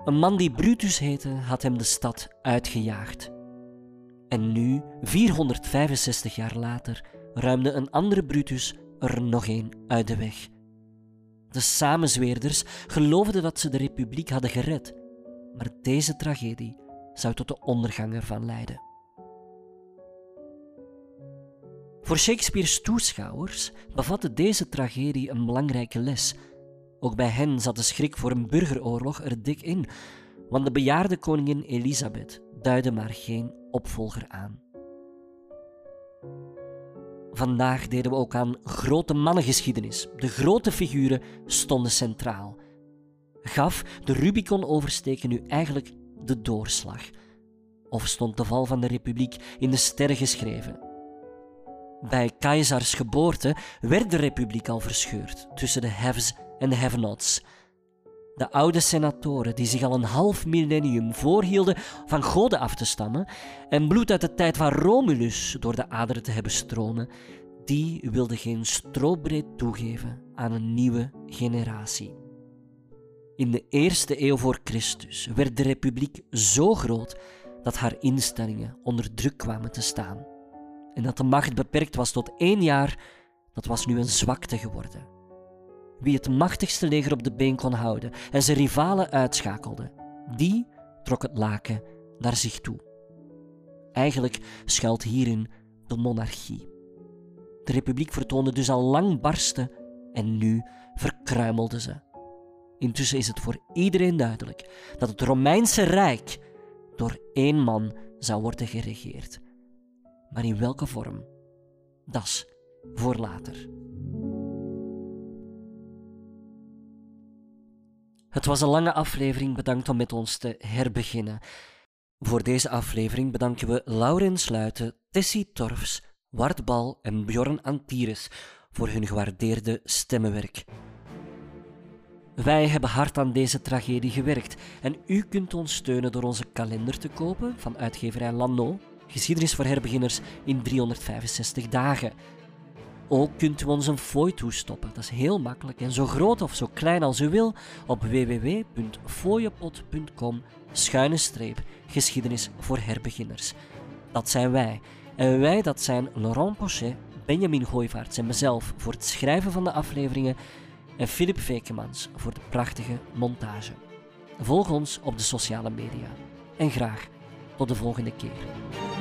Een man die Brutus heette, had hem de stad uitgejaagd. En nu, 465 jaar later, ruimde een andere Brutus er nog een uit de weg. De samenzweerders geloofden dat ze de republiek hadden gered, maar deze tragedie zou tot de ondergang ervan leiden. Voor Shakespeare's toeschouwers bevatte deze tragedie een belangrijke les ook bij hen zat de schrik voor een burgeroorlog er dik in, want de bejaarde koningin Elisabeth duidde maar geen opvolger aan. Vandaag deden we ook aan grote mannengeschiedenis. De grote figuren stonden centraal. Gaf de Rubicon oversteken nu eigenlijk de doorslag? Of stond de val van de republiek in de sterren geschreven? Bij Caesars geboorte werd de republiek al verscheurd tussen de haves en de have-nots. De oude senatoren die zich al een half millennium voorhielden van goden af te stammen en bloed uit de tijd van Romulus door de aderen te hebben stromen, die wilden geen strobreed toegeven aan een nieuwe generatie. In de eerste eeuw voor Christus werd de republiek zo groot dat haar instellingen onder druk kwamen te staan. En dat de macht beperkt was tot één jaar, dat was nu een zwakte geworden wie het machtigste leger op de been kon houden en zijn rivalen uitschakelde, die trok het laken naar zich toe. Eigenlijk schuilt hierin de monarchie. De republiek vertoonde dus al lang barsten en nu verkruimelde ze. Intussen is het voor iedereen duidelijk dat het Romeinse Rijk door één man zou worden geregeerd. Maar in welke vorm? Dat is voor later. Het was een lange aflevering, bedankt om met ons te herbeginnen. Voor deze aflevering bedanken we Laurens Sluiten, Tessie Torfs, Wart Bal en Bjorn Antires voor hun gewaardeerde stemmenwerk. Wij hebben hard aan deze tragedie gewerkt en u kunt ons steunen door onze kalender te kopen van uitgeverij Lano, geschiedenis voor herbeginners in 365 dagen. Ook kunt u ons een fooi toestoppen. Dat is heel makkelijk en zo groot of zo klein als u wil op www.fooiepot.com schuine streep geschiedenis voor herbeginners. Dat zijn wij. En wij, dat zijn Laurent Pochet, Benjamin Gooivaerts en mezelf voor het schrijven van de afleveringen en Filip Vekemans voor de prachtige montage. Volg ons op de sociale media. En graag tot de volgende keer.